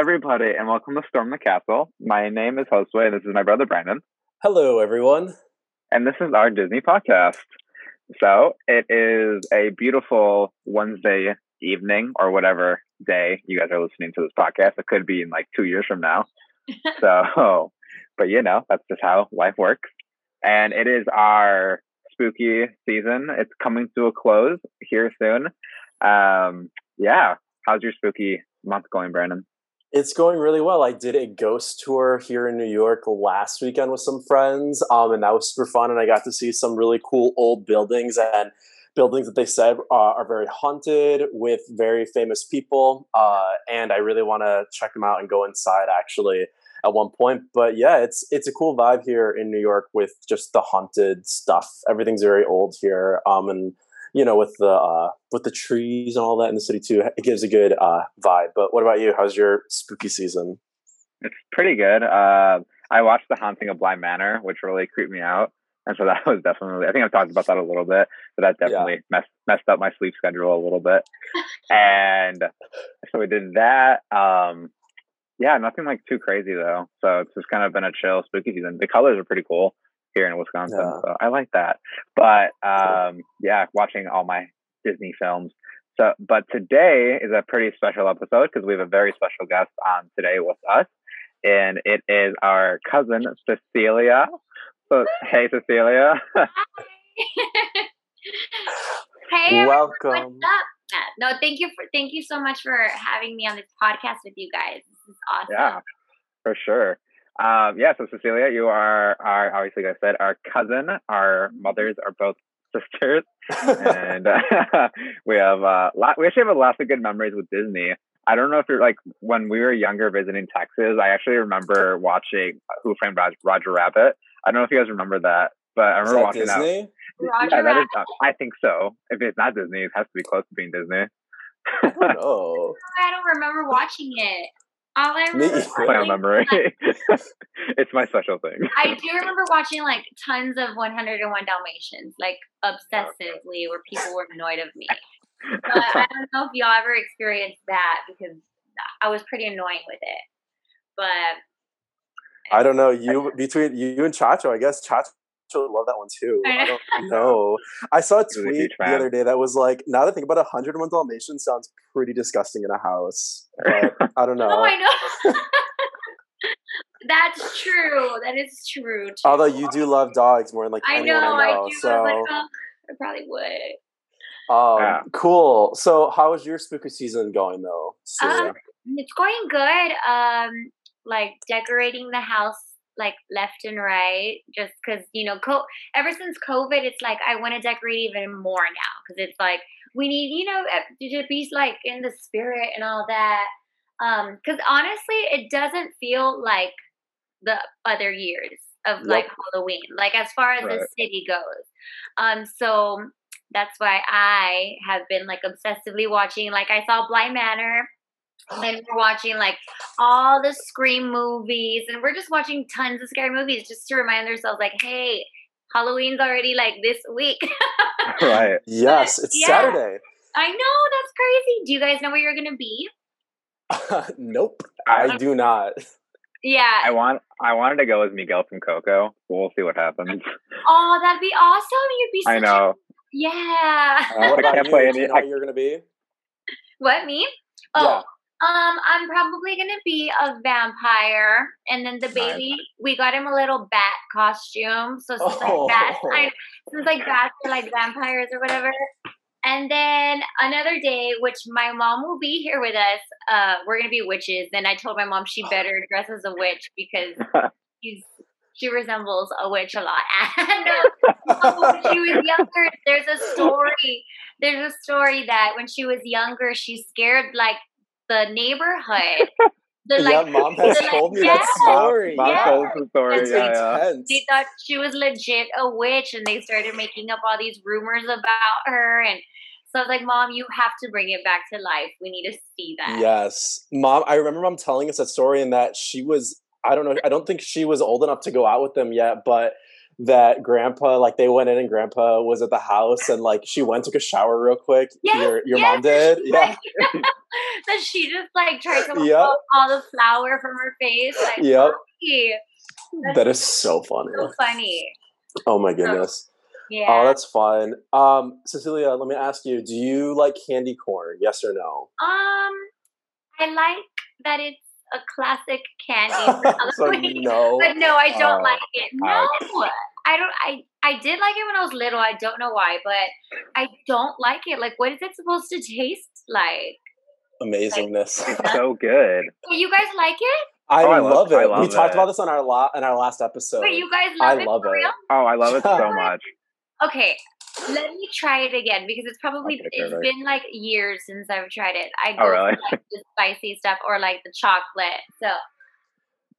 Hello, everybody, and welcome to Storm the Castle. My name is Josue. This is my brother Brandon, Hello, everyone. and this is our Disney podcast. So it is a beautiful Wednesday evening, or whatever day you guys are listening to this podcast. It could be in like two years from now. so, but you know, that's just how life works. And it is our spooky season. It's coming to a close here soon. Um, yeah. How's your spooky month going, Brandon? It's going really well. I did a ghost tour here in New York last weekend with some friends, um, and that was super fun. And I got to see some really cool old buildings and buildings that they said uh, are very haunted with very famous people. Uh, and I really want to check them out and go inside actually at one point. But yeah, it's it's a cool vibe here in New York with just the haunted stuff. Everything's very old here, um, and you know with the uh, with the trees and all that in the city too. It gives a good uh, vibe. But what about you? How's your spooky season? It's pretty good. Uh, I watched The Haunting of Bly Manor, which really creeped me out. And so that was definitely, I think I've talked about that a little bit, but that definitely yeah. messed, messed up my sleep schedule a little bit. and so we did that. Um, yeah, nothing like too crazy though. So it's just kind of been a chill spooky season. The colors are pretty cool here in Wisconsin. Yeah. So I like that. But um, yeah, watching all my Disney films. So, but today is a pretty special episode because we have a very special guest on today with us, and it is our cousin Cecilia. So, hey, Cecilia. hey, welcome. No, thank you for thank you so much for having me on this podcast with you guys. This is awesome. Yeah, for sure. Um, yeah, so Cecilia, you are our obviously, like I said, our cousin. Our mothers are both sisters, and uh, we have uh, lot, we actually have a lot of good memories with Disney. I don't know if you're like when we were younger visiting Texas. I actually remember watching Who Framed Roger Rabbit. I don't know if you guys remember that, but I remember that watching Disney? that. Roger yeah, that is. Uh, I think so. If it's not Disney, it has to be close to being Disney. oh, I don't remember watching it. All I remember my memory. it's my special thing. I do remember watching like tons of 101 Dalmatians, like obsessively, where people were annoyed of me. But I don't know if y'all ever experienced that because I was pretty annoying with it. But I don't know you between you and Chacho. I guess Chacho would love that one too. I don't know. I saw a tweet the other day that was like, now that I think about it, 101 Dalmatians sounds pretty disgusting in a house. But I don't know. Oh, I know. That's true. That is true. Too. Although you do love dogs more than like I anyone know, I know. I do. So I, like, oh, I probably would. Um, Yeah. cool. So how is your spooky season going though? Um, it's going good. Um, like decorating the house like left and right, just because you know, co- ever since COVID, it's like I want to decorate even more now because it's like we need you know to be like in the spirit and all that. Um, because honestly, it doesn't feel like the other years of like Halloween, like as far as the city goes. Um, so that's why I have been like obsessively watching. Like I saw Bly Manor, and we're watching like all the Scream movies, and we're just watching tons of scary movies just to remind ourselves, like, hey, Halloween's already like this week. right. yes, it's yeah. Saturday. I know that's crazy. Do you guys know where you're gonna be? nope, I do not. Yeah. I want. I wanted to go with Miguel from Coco. We'll see what happens. oh, that'd be awesome. You'd be. Such I know. A, yeah. Uh, what I about can't you? play Do any. you know I, what you're gonna be? what me? Oh, Yeah. Um, I'm probably gonna be a vampire, and then the baby, we got him a little bat costume. So since Oh. like bats, I, since like bats are like vampires or whatever. And then another day, which my mom will be here with us. Uh, we're gonna be witches. And I told my mom she better dress as a witch because she's she resembles a witch a lot. And uh, when she was younger, there's a story. There's a story that when she was younger, she scared like the neighborhood. The, yeah, like, mom has the, like, told me yeah. that story. Mom Yeah. told the story. It's Yeah, yeah. They thought she was legit a witch, and they started making up all these rumors about her. And so I was like, "Mom, you have to bring it back to life. We need to see that." Yes, mom. I remember mom telling us that story, and that she was. I don't know. I don't think she was old enough to go out with them yet, but that grandpa like they went in and grandpa was at the house and like she went took a shower real quick. Yes, your your yes, mom did? Yeah. that she just like tried to Yep. all the flour from her face. Like, Yep. That's That is so funny. so funny. Oh my goodness. Yeah. Oh, that's fun. Um, Cecilia, let me ask you: Do you like candy corn? Yes or no? um, I like that it's a classic candy. so no. But no, I don't Oh, like it. No. I don't. I I did like it when I was little. I don't know why, but I don't like it. Like, what is it supposed to taste like? Amazingness. It's so good. Do you guys like it? I, Oh, I love, love- it. I love we talked about this on our la- in our last episode. But you guys I love it love for it. real? Oh, I love it so much. Okay, let me try it again because it's probably Okay, it's perfect. been like years since I've tried it. I go Oh, really? like the spicy stuff or like the chocolate. So.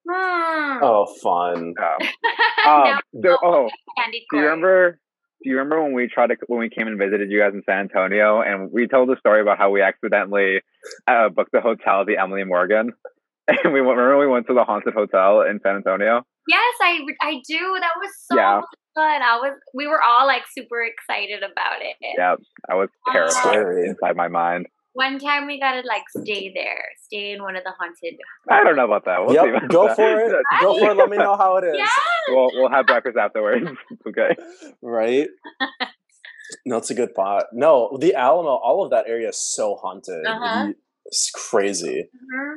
Oh, fun. Oh, Now um, there- oh candy do you remember? Do you remember when we tried to when we came and visited you guys in San Antonio and we told the story about how we accidentally uh, booked the hotel, the Emily Morgan, and we went. Remember we went to the haunted hotel in San Antonio? Yes, I I do. That was so Yeah. fun. I was we were all like super excited about it. Yeah, I was Oh. terrified Scary. inside my mind. One time we gotta like stay there, stay in one of the haunted. I don't know about that. We'll see yep, about go that. for it. Go for it. Let me know how it is. Yeah. We'll we'll have breakfast afterwards. Okay. Right? No, it's a good thought. No, the Alamo, all of that area is so haunted. Uh-huh. It's crazy.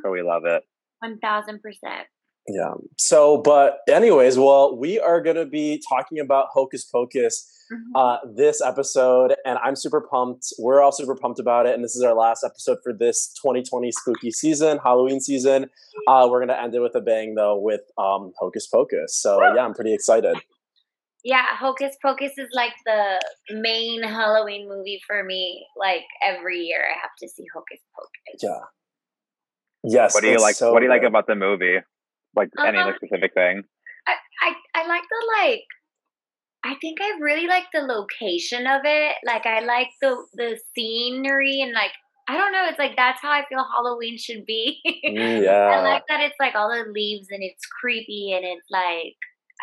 So we love it. One thousand percent. Yeah. So, but anyways, well, we are going to be talking about Hocus Pocus Mm-hmm. uh, this episode, and I'm super pumped. We're all super pumped about it, and this is our last episode for this 2020 spooky season, Halloween season. Uh, we're gonna end it with a bang, though, with um, Hocus Pocus. So yeah, I'm pretty excited. Yeah, Hocus Pocus is like the main Halloween movie for me. Like every year, I have to see Hocus Pocus. Yeah. Yes. What do you like? so what do you like good. about the movie? Like any Um, like specific thing? I, I I like the like. I think I really like the location of it. Like I like the the scenery and like I don't know. It's like that's how I feel Halloween should be. yeah. I like that it's like all the leaves and it's creepy and it's like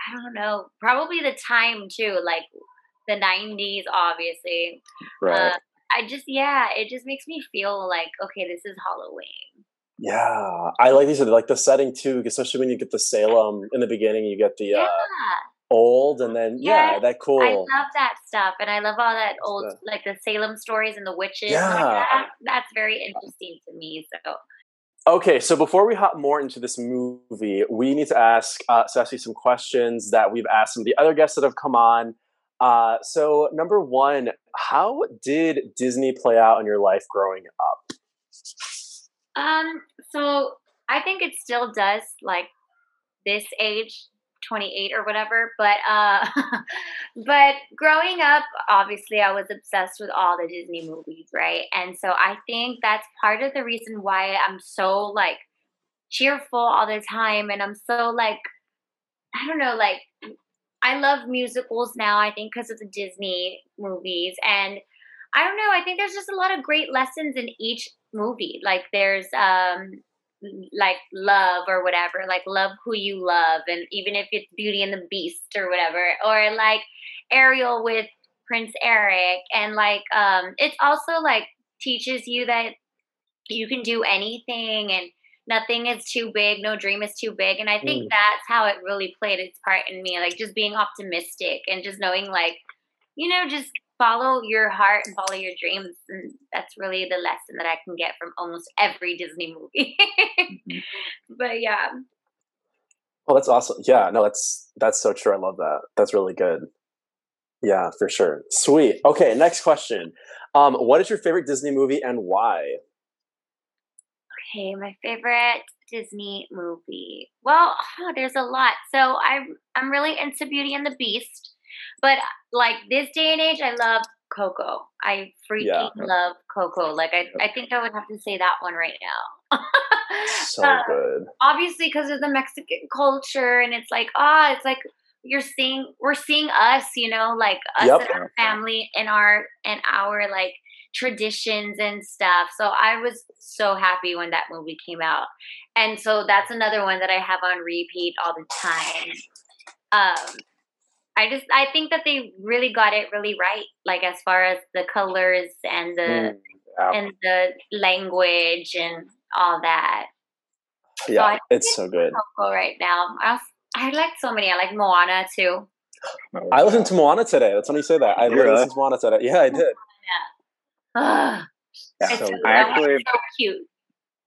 I don't know. Probably the time too, like the '90s, obviously. Right. Uh, I just yeah, it just makes me feel like okay, this is Halloween. Yeah, I like these. Like the setting too, especially when you get the Salem in the beginning. You get the Yeah, uh, old, and then yeah, that cool. I love that stuff, and I love all that old the- like the Salem stories and the witches. Yeah. like that. that's very interesting to me. So Okay, so before we hop more into this movie, we need to ask uh, Ceci some questions that we've asked some of the other guests that have come on. Uh, so, number one, how did Disney play out in your life growing up? Um, so I think it still does like this age, 28 or whatever, but uh but growing up, obviously I was obsessed with all the Disney movies, right? And so I think that's part of the reason why I'm so like cheerful all the time and I'm so like I don't know, like I love musicals now, I think because of the Disney movies and I don't know, I think there's just a lot of great lessons in each movie. Like there's um like love or whatever, like love who you love and even if it's Beauty and the Beast or whatever or like Ariel with Prince Eric and like um it's also like teaches you that you can do anything and nothing is too big, no dream is too big and I think Mm. that's how it really played its part in me, like just being optimistic and just knowing like you know just follow your heart and follow your dreams and that's really the lesson that i can get from almost every disney movie but yeah Oh, that's awesome. Yeah, no, that's that's so true. I love that. That's really good. Yeah, for sure. Sweet. Okay, next question. Um, what is your favorite Disney movie and why? okay my favorite disney movie well oh, there's a lot so i'm i'm really into beauty and the beast but like this day and age i love coco i freaking Yeah. love coco like I, I think i would have to say that one right now So Uh, good. obviously because of the Mexican culture, and it's like ah, it's like you're seeing we're seeing us, you know, like us Yep. and our family and our and our like traditions and stuff. So I was so happy when that movie came out, and so that's another one that I have on repeat all the time. Um, I just I think that they really got it really right, like as far as the colors and the Mm, and the language and all that. yeah, I it's so good. Cool right now. I, was, I like so many. I like Moana too. I listened to Moana today. That's when you say that. I Did you listened to Moana today. Yeah, I did. Ugh, Yeah. it's So so. I actually- so cute.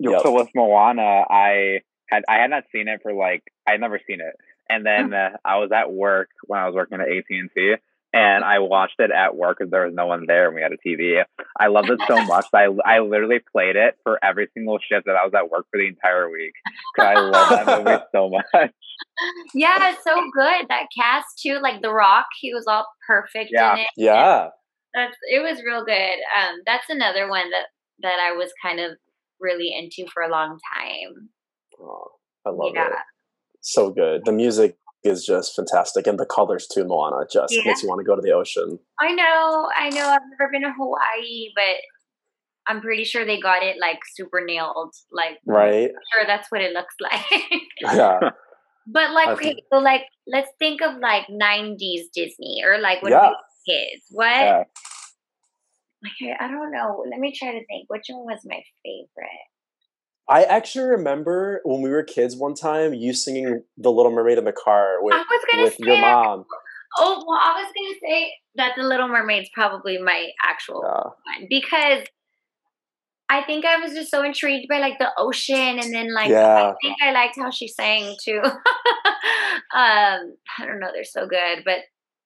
Yep. So with Moana, I had I had not seen it for like I'd never seen it, and then Mm. uh, I was at work when I was working at AT and T, and I watched it at work because there was no one there and we had a TV. I loved it so much that I I literally played it for every single shift that I was at work for the entire week. 'Cause I love that movie so much. Yeah, it's so good. That cast too, like The Rock, he was all perfect Yeah. in it. Yeah. That's it was real good. Um, that's another one that that I was kind of really into for a long time. Oh, I love yeah. it. So good. The music is just fantastic, and the colors too. Moana just Yeah. makes you want to go to the ocean. I know, I know. I've never been to Hawaii, but I'm pretty sure they got it like super nailed. Like, Right? sure that's what it looks like. Yeah. but like, okay, so like, let's think of like '90s Disney or like when Yeah. we were kids. What? Yeah. Okay, I don't know. Let me try to think. Which one was my favorite? I actually remember when we were kids one time, you singing "The Little Mermaid" in the car with I was gonna with your mom. Oh, well, I was gonna say that the Little Mermaid's probably my actual Yeah. one because I think I was just so intrigued by like the ocean, and then like Yeah. I think I liked how she sang too. um, I don't know, they're so good, but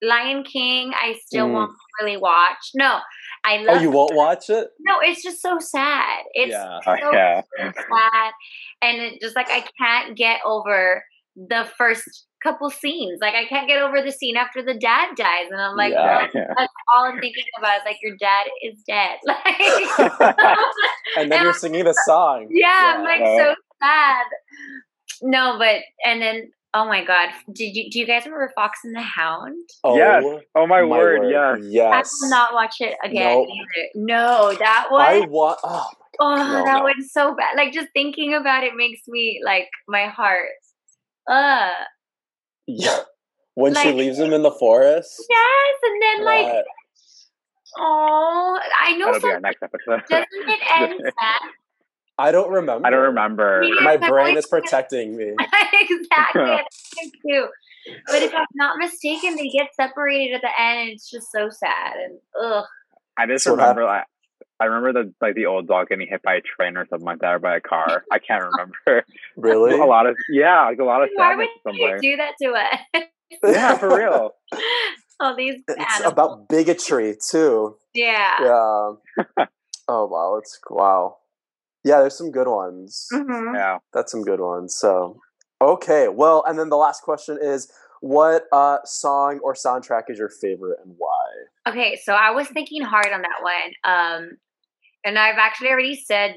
Lion King, I still Mm. won't really watch. No, I Oh, you won't watch it? no, it's just so sad. It's Yeah. Oh, so yeah. sad, and it just like I can't get over the first couple scenes. Like I can't get over the scene after the dad dies, and I'm like, Yeah. what? Yeah. that's all I'm thinking about. Is like your dad is dead. Like, and then you're singing the song. yeah, I'm like Yeah. so sad. No, but and then oh my god, did you do you guys remember Fox and the Hound? oh, Yes. Oh my, word, yeah. I Yes. I will not watch it again Nope. either. No, that I one. want. Oh, oh, no, that no. one's so bad. Like just thinking about it makes me like my heart. Uh yeah. When she leaves him in the forest. yes, and then like Right. oh, I know That'll be our next episode. Doesn't it end sad? I don't remember. I don't remember. Me My My brain voice- is protecting me. exactly. I think too. But if I'm not mistaken, they get separated at the end, and it's just so sad. And ugh, I just So what remember like I remember the like the old dog getting hit by a train or something like that or by a car. I can't remember. Really? a lot of yeah, like a lot of why would sadness you somewhere. do that to us? Yeah, for real. All these It's animals. about bigotry too. yeah. Yeah. oh wow, it's wow. Yeah, there's some good ones. Mhm. Yeah. That's some good ones. So okay, well, and then the last question is, what uh, song or soundtrack is your favorite and why? Okay, so I was thinking hard on that one. Um, and I've actually already said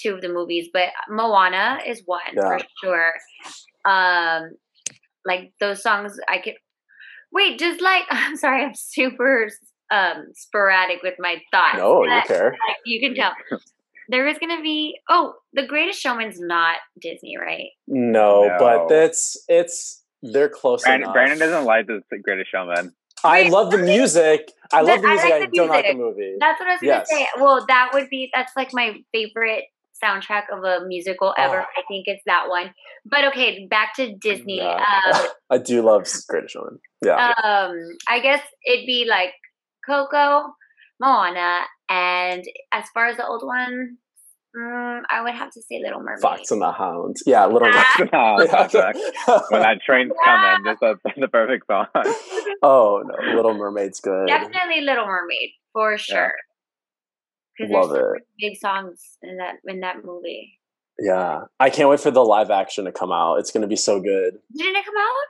two of the movies, but Moana is one for sure. Um, like those songs, I could wait. Just like I'm sorry, I'm super um sporadic with my thoughts. No, you but, care. like, you can tell. There is gonna be oh, The Greatest Showman's not Disney, right? No, No. but that's it's they're close Brandon, enough. Brandon doesn't like the Greatest Showman. I love the music. I love the I music. like I the don't like the movie. That's what I was gonna Yes. say. Well, that would be that's like my favorite soundtrack of a musical ever. Oh. I think it's that one. But okay, back to Disney. Yeah. Um, I do love Greatest Showman. Yeah. um, I guess it'd be like Coco, Moana, and as far as the old one, mm, I would have to say Little Mermaid. Fox and the Hound. Yeah, Little Ah. Oh, soundtrack. when that train's coming, just the, the perfect song. oh no, Little Mermaid's good. Definitely Little Mermaid for sure. Because Love it. big songs in that in that movie. Yeah, I can't wait for the live action to come out. It's going to be so good. Didn't it come out?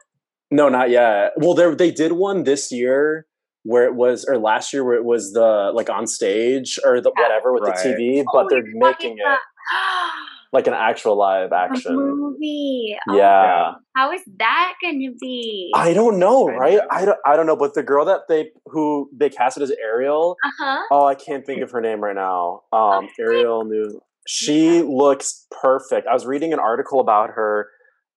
No, not yet. Well, they they did one this year where it was, or last year where it was the like on stage or the Yeah. whatever with Right. the TV, Oh, but they're making it like an actual live A action. movie. Oh, Yeah. How is that going to be? I don't know, right? I don't, I don't know, but the girl that they who they casted as Ariel, Uh huh. oh, I can't think of her name right now. Um, Ariel knew she looks perfect. I was reading an article about her,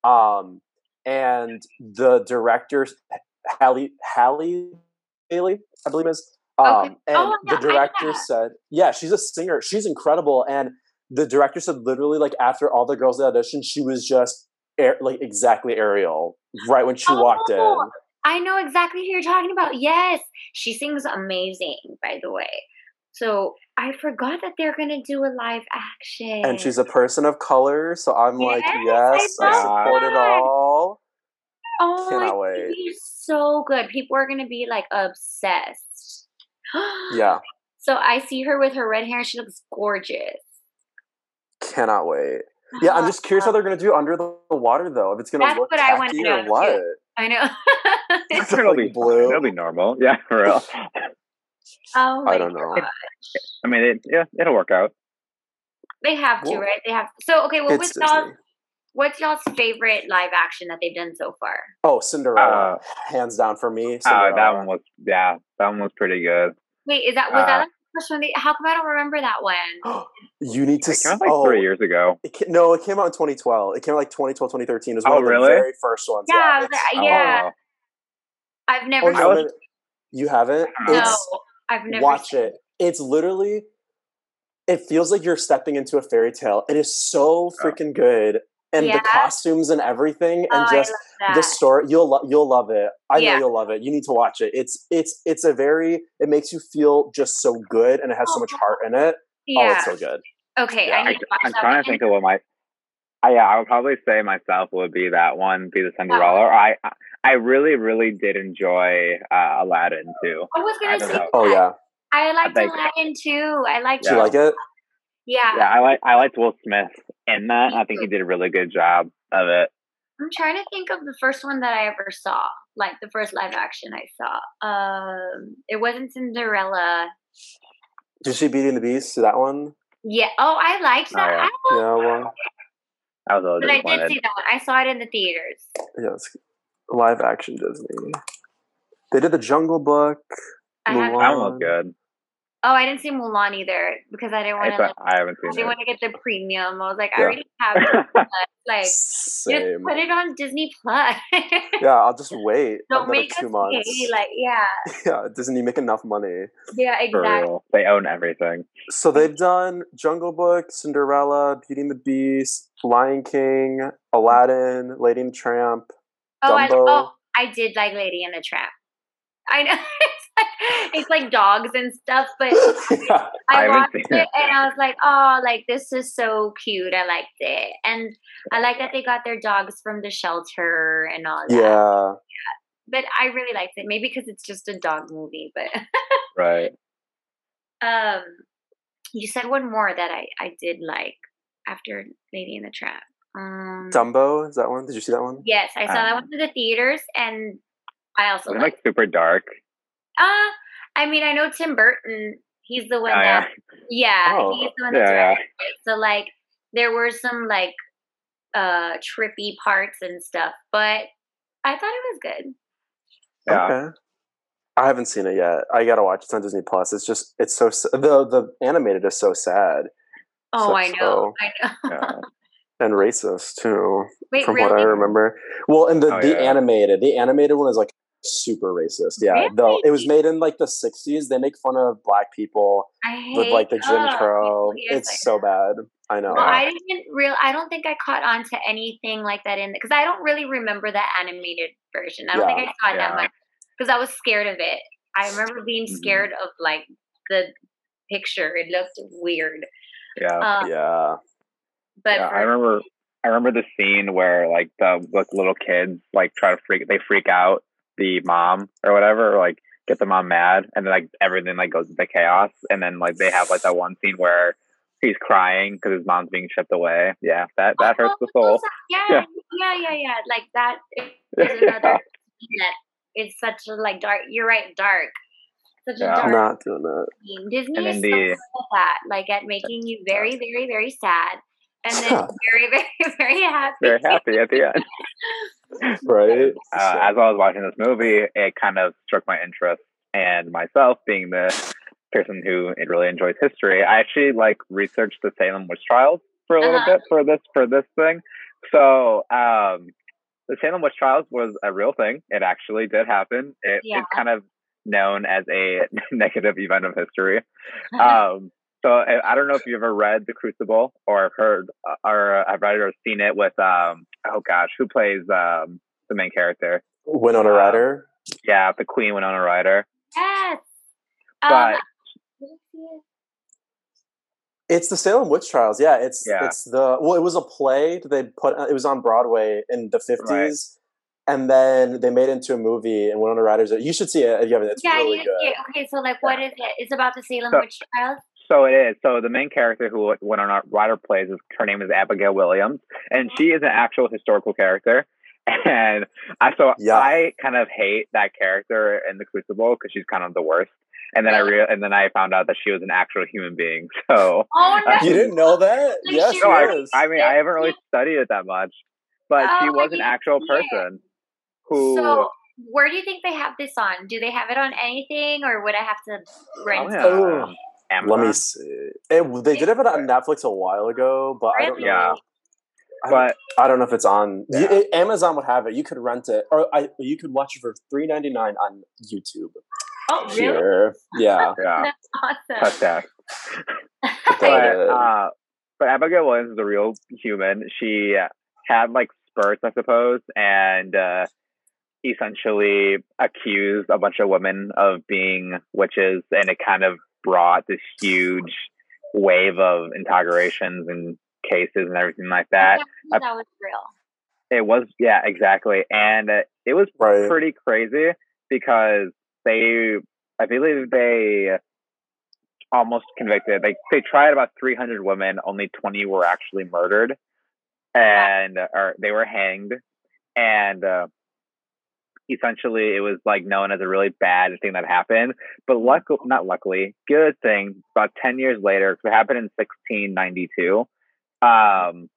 um, and the director Hallie Halle Bailey, I believe is. Um, Okay. And Oh, yeah, the director said, "Yeah, she's a singer. She's incredible." And the director said, literally, like after all the girls auditioned, she was just air, like exactly Ariel right when she walked in. Oh, I know exactly who you're talking about. Yes, she sings amazing, by the way. So I forgot that they're gonna do a live action. And she's a person of color, so I'm like, Yes, yes, I I, support it all. Oh, cannot it's gonna wait. be so good. People are gonna be like obsessed. Yeah, So I see her with her red hair. She looks gorgeous. cannot wait. Yeah, I'm just curious how they're gonna do under the water though. If it's gonna That's look what I wanna tacky know, or too. what. I know. It's it'll like be blue. It'll be normal. Yeah, for real. oh my I don't know. God. I mean, it, yeah, it'll work out. They have to, Well, right? They have. So okay, what It's was y'all? Disney. What's y'all's favorite live action that they've done so far? Oh, Cinderella, Uh, hands down for me. Uh, Cinderella. that one was yeah, that one was pretty good. Wait, is that was Uh, that like the first one? They, how come I don't remember that one? you need to. It came out like oh, three years ago. It no, it came out in 2012. It came out like 2012, 2013. It was one Oh, of the really? very first ones. Yeah, I was it's- like, yeah. Oh, I've never Oh, seen. no, was- you haven't? No. No, It's I've never watch seen it. It's literally. It feels like you're stepping into a fairy tale. It is so freaking good, and Yeah? the costumes and everything, Oh, and I just the story. You'll lo- you'll love it. I Yeah. know you'll love it. You need to watch it. It's it's it's a very. It makes you feel just so good, and it has so much heart in it. Oh, it's so good. okay, yeah, I I, need to watch I'm that trying one. to think of what my. I, yeah, I would probably say myself would be that one, be the Cinderella. Or I, I really, really did enjoy uh, Aladdin too. I was I gonna don't say. know. Oh yeah. I liked think- Aladdin too. I liked. Do you like it? Yeah. Yeah, I like I liked Will Smith in that. I think he did a really good job of it. I'm trying to think of the first one that I ever saw, like the first live action I saw. Um, it wasn't Cinderella. Did you see Beauty and the Beast? That one? Yeah. Oh, I liked Oh, that. yeah. I Yeah, well, I was a little But I did see that one. I saw it in the theaters. yeah, it's live action Disney. They did the Jungle Book. I Mulan. That one was good. Oh, I didn't see Mulan either because I didn't want to. I haven't I seen didn't want to get the premium. I was like, I Yeah. already have it. like, just put it on Disney Plus. Yeah, I'll just wait Don't make us two months. pay. Like, yeah, yeah, Disney make enough money. yeah, exactly. They own everything. So they've done Jungle Book, Cinderella, Beauty and the Beast, Lion King, Aladdin, Lady and the Tramp. Oh, I, oh, I did like Lady and the Tramp. I know it's like, dogs and stuff, but yeah. I I watched it it. and I was like, oh, like this is so cute. I liked it, and I like that they got their dogs from the shelter and all that. yeah. But I really liked it. Maybe because it's just a dog movie. But Right. um, you said one more that I I did like after Lady in the Trap. Um, Dumbo, is that one? Did you see that one? yes, I saw that Um, one in the theaters, and I also Wasn't it, liked. like super dark. Uh, I mean, I know Tim Burton. He's the one Oh, that yeah. Yeah, Oh. he's the one Yeah, that's yeah. directed it. So like there were some like uh trippy parts and stuff, but I thought it was good. Yeah. Okay. I haven't seen it yet. I gotta watch. It's on Disney Plus. It's just it's so the the animated is so sad Oh, So- I know. so- I know. yeah. and racist too, Wait, from really? what I remember. Well, and the Oh, the yeah. animated, the animated one is like super racist. Yeah, though it was made in like the '60s. They make fun of black people with like the Jim oh, Crow. yes, It's so bad. I know. I didn't real. I don't think I caught on to anything like that in because I don't really remember the animated version. I don't think I saw it that much because I was scared of it. I remember being Mhm. scared of like the picture. It looked weird. Yeah. Uh, yeah. but yeah. I remember I remember the scene where like the like little kids like try to freak they freak out the mom or whatever, or like get the mom mad and then like everything like goes into chaos and then like they have like that one scene where he's crying because his mom's being shipped away. Yeah, that that oh, hurts the Oh, soul. Yeah, Yeah. yeah, yeah, yeah. Like that is another scene that it's such a like dark. You're right, dark. Such a Yeah. dark Not doing that. scene. Disney And is then so the- good at that, like at making you very, very, very sad, and then very, very, very happy. Very happy at the end. Right. uh, as I was watching this movie, it kind of struck my interest. And myself, being the person who it really enjoys history, I actually like researched the Salem witch trials for a little Uh-huh. bit for this for this thing. So um, the Salem witch trials was a real thing. It actually did happen. It, Yeah. It's kind of known as a negative event of history. Um, so I, I don't know if you ever read The Crucible or heard uh, or uh, I've read or seen it with um oh gosh who plays um the main character Winona Um, Ryder. yeah the Queen Winona Ryder yes. but Um, did I see it? It's the Salem witch trials. Yeah, it's Yeah. it's the well, it was a play that they put. It was on Broadway in the fifties, and then they made it into a movie. And Winona Ryder's. You should see it if you haven't. It's yeah, really you good. did. Okay, so like, what is it? It's about the Salem So- witch trials. So it is. So the main character who Winona Ryder plays is her name is Abigail Williams, and she is an actual historical character. And I so Yeah. I kind of hate that character in the Crucible because she's kind of the worst. And then I real and then I found out that she was an actual human being. So Oh no! Uh, You didn't know that? Like, yes, no, I. I mean I haven't really studied it that much, but she Oh, was an actual see it. person who. So, where do you think they have this on? Do they have it on anything, or would I have to rent? Oh, yeah. Amazon. Let me see. It, they did have it on Netflix a while ago, but I don't know. Yeah. I don't, But I don't know if it's on. Yeah. It- Amazon would have it. You could rent it, or I, you could watch it for three ninety nine on YouTube. Oh, really? Here, yeah. yeah, That's awesome. touch that. But, but uh, uh, but Abigail Williams is a real human. She had like spurts, I suppose, and uh, essentially accused a bunch of women of being witches, and it kind of brought this huge wave of inaugurations and cases and everything like that. that was real. It was, yeah, exactly, and uh, it was right. pretty crazy because they, I believe they almost convicted. They they tried about 300 women, only 20 were actually murdered, and or they were hanged, and uh, essentially it was like known as a really bad thing that happened. But luck, not luckily, good thing. About 10 years later, it happened in 1692. Um,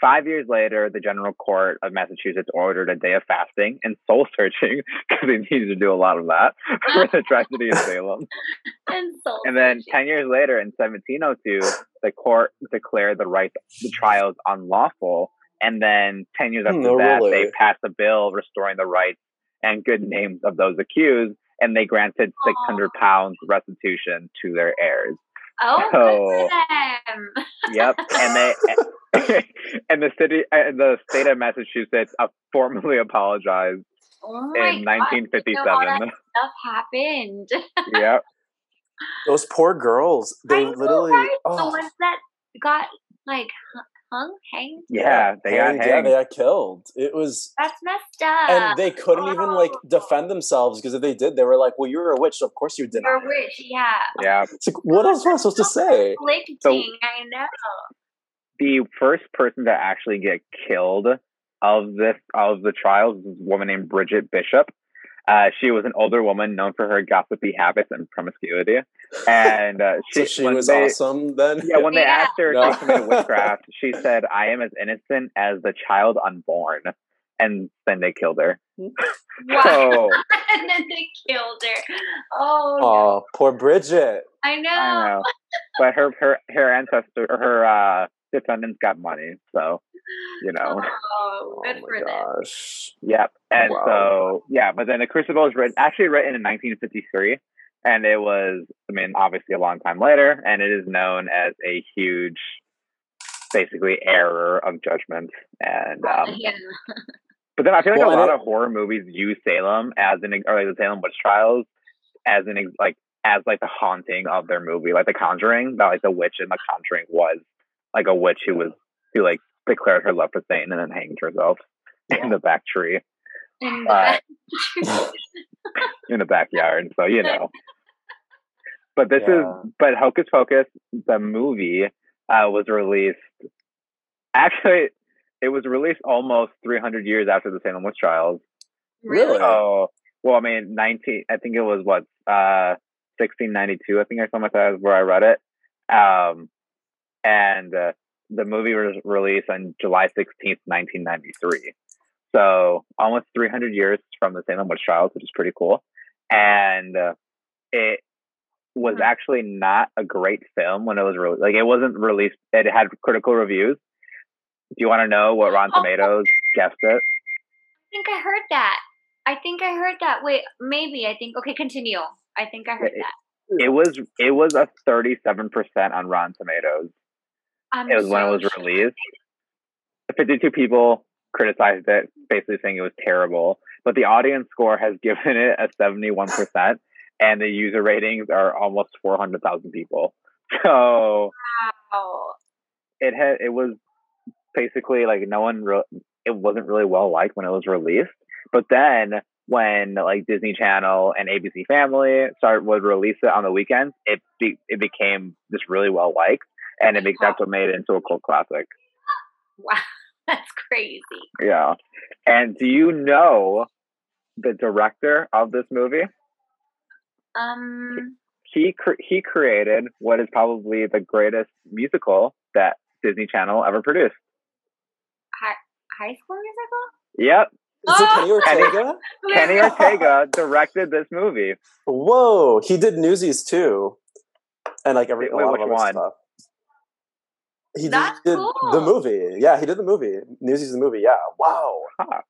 Five years later, the General Court of Massachusetts ordered a day of fasting and soul searching because they needed to do a lot of that for the tragedy of Salem. And And then 10 years later, in 1702, the court declared the right the trials unlawful. And then 10 years after Hmm, oh, that, really? they passed a bill restoring the rights and good names of those accused, and they granted 600 pounds restitution to their heirs. oh, So- good for them. Yep, and they and the city and the state of Massachusetts uh, formally apologized Oh my in God, you know all that 1957. stuff happened. yep, Those poor girls. They I know, literally. right? the oh, ones that got like hu- hung, hanged. yeah, they got hanged, Yeah, they got killed. It was. That's messed up. And they couldn't even like Oh. defend themselves because if they did, they were like, "Well, you're a witch, so of course you deny." You're a witch, yeah. Yeah, It's like, what else am I supposed to say? Conflicting, I know. the first person to actually get killed of this of the trials is a woman named Bridget Bishop. Uh, she was an older woman known for her gossipy habits and promiscuity, and uh, she, So she was they- awesome then. Yeah, when they Yeah. asked her No. if she committed witchcraft, she said, "I am as innocent as the child unborn," and then they killed her. Wow. So and then they killed her. Oh, no. Oh, poor Bridget. I know. I know, but her her her ancestor her uh, descendants got money, so you know. Oh, good oh for my them. gosh. Yep. And Wow. so, yeah, but then the Crucible is written, actually written in 1953. And it was, I mean, obviously a long time later. And it is known as a huge, basically, error of judgment. And, um, yeah. but then I feel like Well, a lot of horror movies use Salem as an, or like the Salem witch trials as an, ex- like, as like the haunting of their movie. Like The Conjuring, that like the witch in The Conjuring was like a witch who was, who like declared her love for Satan and then hanged herself in the back tree. And Uh, in the backyard. So you know. But this Yeah. is but Hocus Pocus, the movie, uh, was released. Actually, it was released almost 300 years after the Salem witch trials. Really? So, well, I mean, 19. I think it was what uh, 1692. I think or something like that is where I read it. Um, and uh, the movie was released on July 16th, 1993. So almost 300 years from the Salem witch trials, which is pretty cool. And uh, it was Hmm. actually not a great film when it was released. Like it wasn't released. It had critical reviews. Do you want to know what Rotten Oh. Tomatoes guessed it? I think I heard that. I think I heard that. Wait, maybe. I think. Okay, continue. I think I heard it, that. It was it was a thirty seven percent on Rotten Tomatoes. I'm it was so when it was shocked. released. Fifty two people criticized it, basically saying it was terrible. But the audience score has given it a seventy one percent, and the user ratings are almost four hundred thousand people. So Wow. it had it was basically like no one re- it wasn't really well liked when it was released but then when like disney channel and abc family start would release it on the weekends it be, it became just really well liked and it be- that's what made it into a cult classic Wow. That's crazy. yeah and do you know the director of this movie Um. he cr- he created what is probably the greatest musical that disney channel ever produced High, high school musical? yep Is it Kenny Oh! Ortega? Kenny Ortega directed this movie. Whoa, he did Newsies too, and like every Wait, a lot which of other one? stuff. He That's did cool. the movie. Yeah, he did the movie. Newsies the movie. Yeah. Wow. Huh.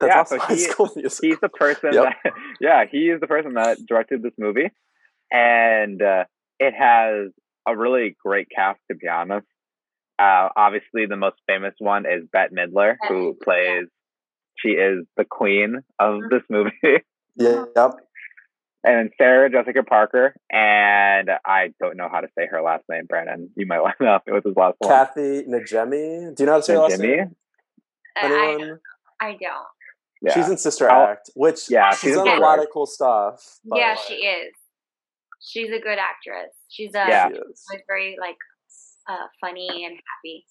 That's Yeah, awesome. so he- School Musical. He's the person Yep. that, yeah, he is the person that directed this movie. And uh, it has a really great cast, to be honest. Uh, obviously, the most famous one is Bette Midler, who plays, she is the queen of Mhm. this movie. Yeah, yep. And then Sarah Jessica Parker, and I don't know how to say her last name, Brandon. You might want to know it with his last name. Kathy Najimy. Do you know how to say her last Jimmy? name? I, Anyone? I don't. Yeah. She's in Sister I'll- Act, which Yeah, she's she's done a lot of cool stuff. yeah, she is. She's a good actress. She's a Yeah. She is. very like uh, funny and happy.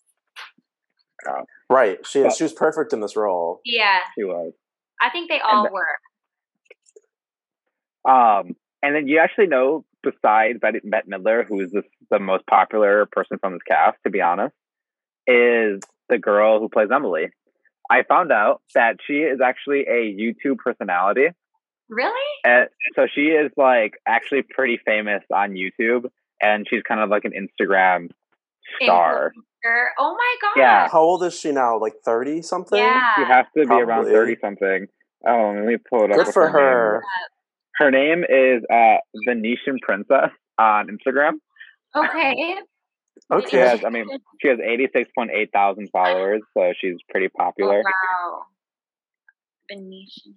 Right. She is. Yeah. She was perfect in this role. Yeah, she was. I think they all And- were. Um, and then you actually know, besides Bette, Bette Midler, who is this, the most popular person from this cast, to be honest, is the girl who plays Emily. I found out that she is actually a YouTube personality. Really? And so she is like actually pretty famous on YouTube, and she's kind of like an Instagram star. Influencer. Oh my god. Yeah. How old is she now? Like thirty something. Yeah. She has to be around thirty something. Oh, let me pull it up. Good for her name. Her. Her name is uh, Venetian Princess on Instagram. Okay. She Okay. has, I mean, she has 86.8 thousand followers, so she's pretty Oh, popular. wow. Venetian.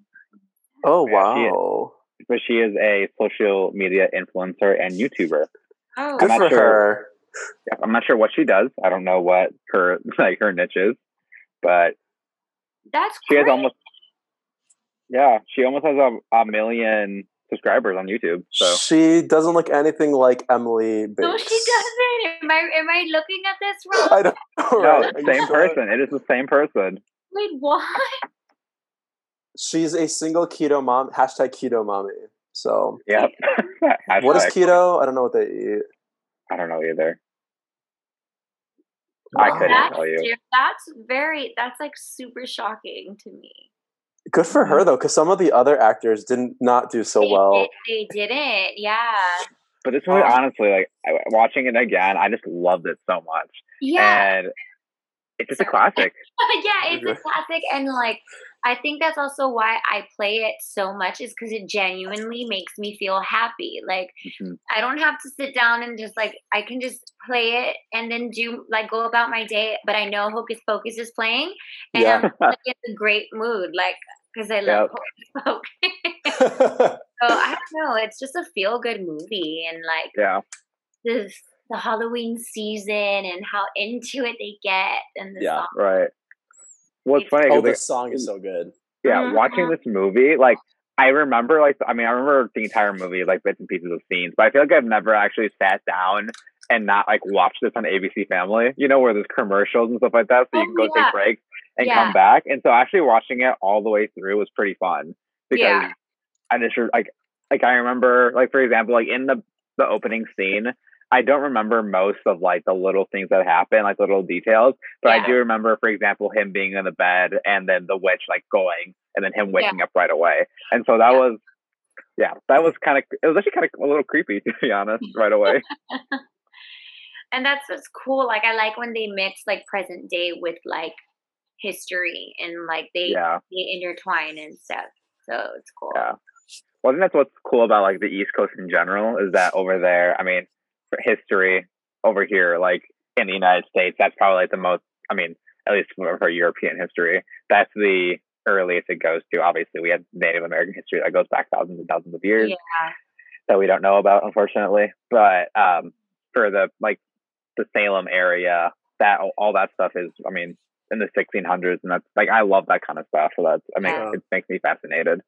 Oh Yeah, she is. wow. But she is a social media influencer and YouTuber. Oh, Good not for sure. her. I'm not sure what she does. I don't know what her like her niche is, but that's she has almost yeah, she almost has a, a million subscribers on YouTube. So She doesn't look anything like Emily Bates. No, she doesn't. Am I am I looking at this wrong? I don't know. no, right? Are same person. It is the same person. Wait, what? She's a single keto mom. Hashtag keto mommy. So Yep. what is keto? I don't know what they eat. I don't know either. I Wow. couldn't That's tell you. that's very that's like super shocking to me. Good for her though, because some of the other actors didn't not do so they, well. did, they didn't. Yeah. But this movie, Um, honestly, like watching it again, I just loved it so much. Yeah. And it's just a classic. yeah, it's a classic, and like I think that's also why I play it so much is because it genuinely makes me feel happy. Like Mhm. I don't have to sit down and just like I can just play it and then do like go about my day. But I know Hocus Pocus is playing, and Yeah. I'm like, in a great mood, like because I love Hocus Pocus. so I don't know, it's just a feel good movie, and like Yeah. the the Halloween season and how into it they get, and the Yeah. song. Right. What's funny? oh, 'cause, the like, song is so good. yeah, Mhm. watching this movie, like I remember, like I mean, I remember the entire movie, like bits and pieces of scenes, but I feel like I've never actually sat down and not like watched this on ABC Family. You know, where there's commercials and stuff like that, so you Oh, can go yeah. take breaks and Yeah. come back. And so actually watching it all the way through was pretty fun because Yeah. I just like like I remember like for example like in the the opening scene. I don't remember most of like the little things that happen, like little details, but I do remember, for example, him being in the bed and then the witch like going and then him waking up right away. And so that Yeah. was, yeah, that was kind of, it was actually kind of a little creepy to be honest, right away. and that's what's cool. Like I like when they mix like present day with like history and like they yeah. they intertwine and stuff. So it's cool. Yeah. Well, I think that's what's cool about like the East Coast in general is that over there, I mean, for history over here, like in the United States, that's probably like the most, I mean, at least for European history, that's the earliest it goes to. Obviously, we have Native American history that goes back thousands and thousands of years Yeah. that we don't know about, unfortunately. But um, for the like the Salem area, that all that stuff is, I mean, in the 1600s, and that's like I love that kind of stuff. So that's, I mean, Yeah. it makes me fascinated.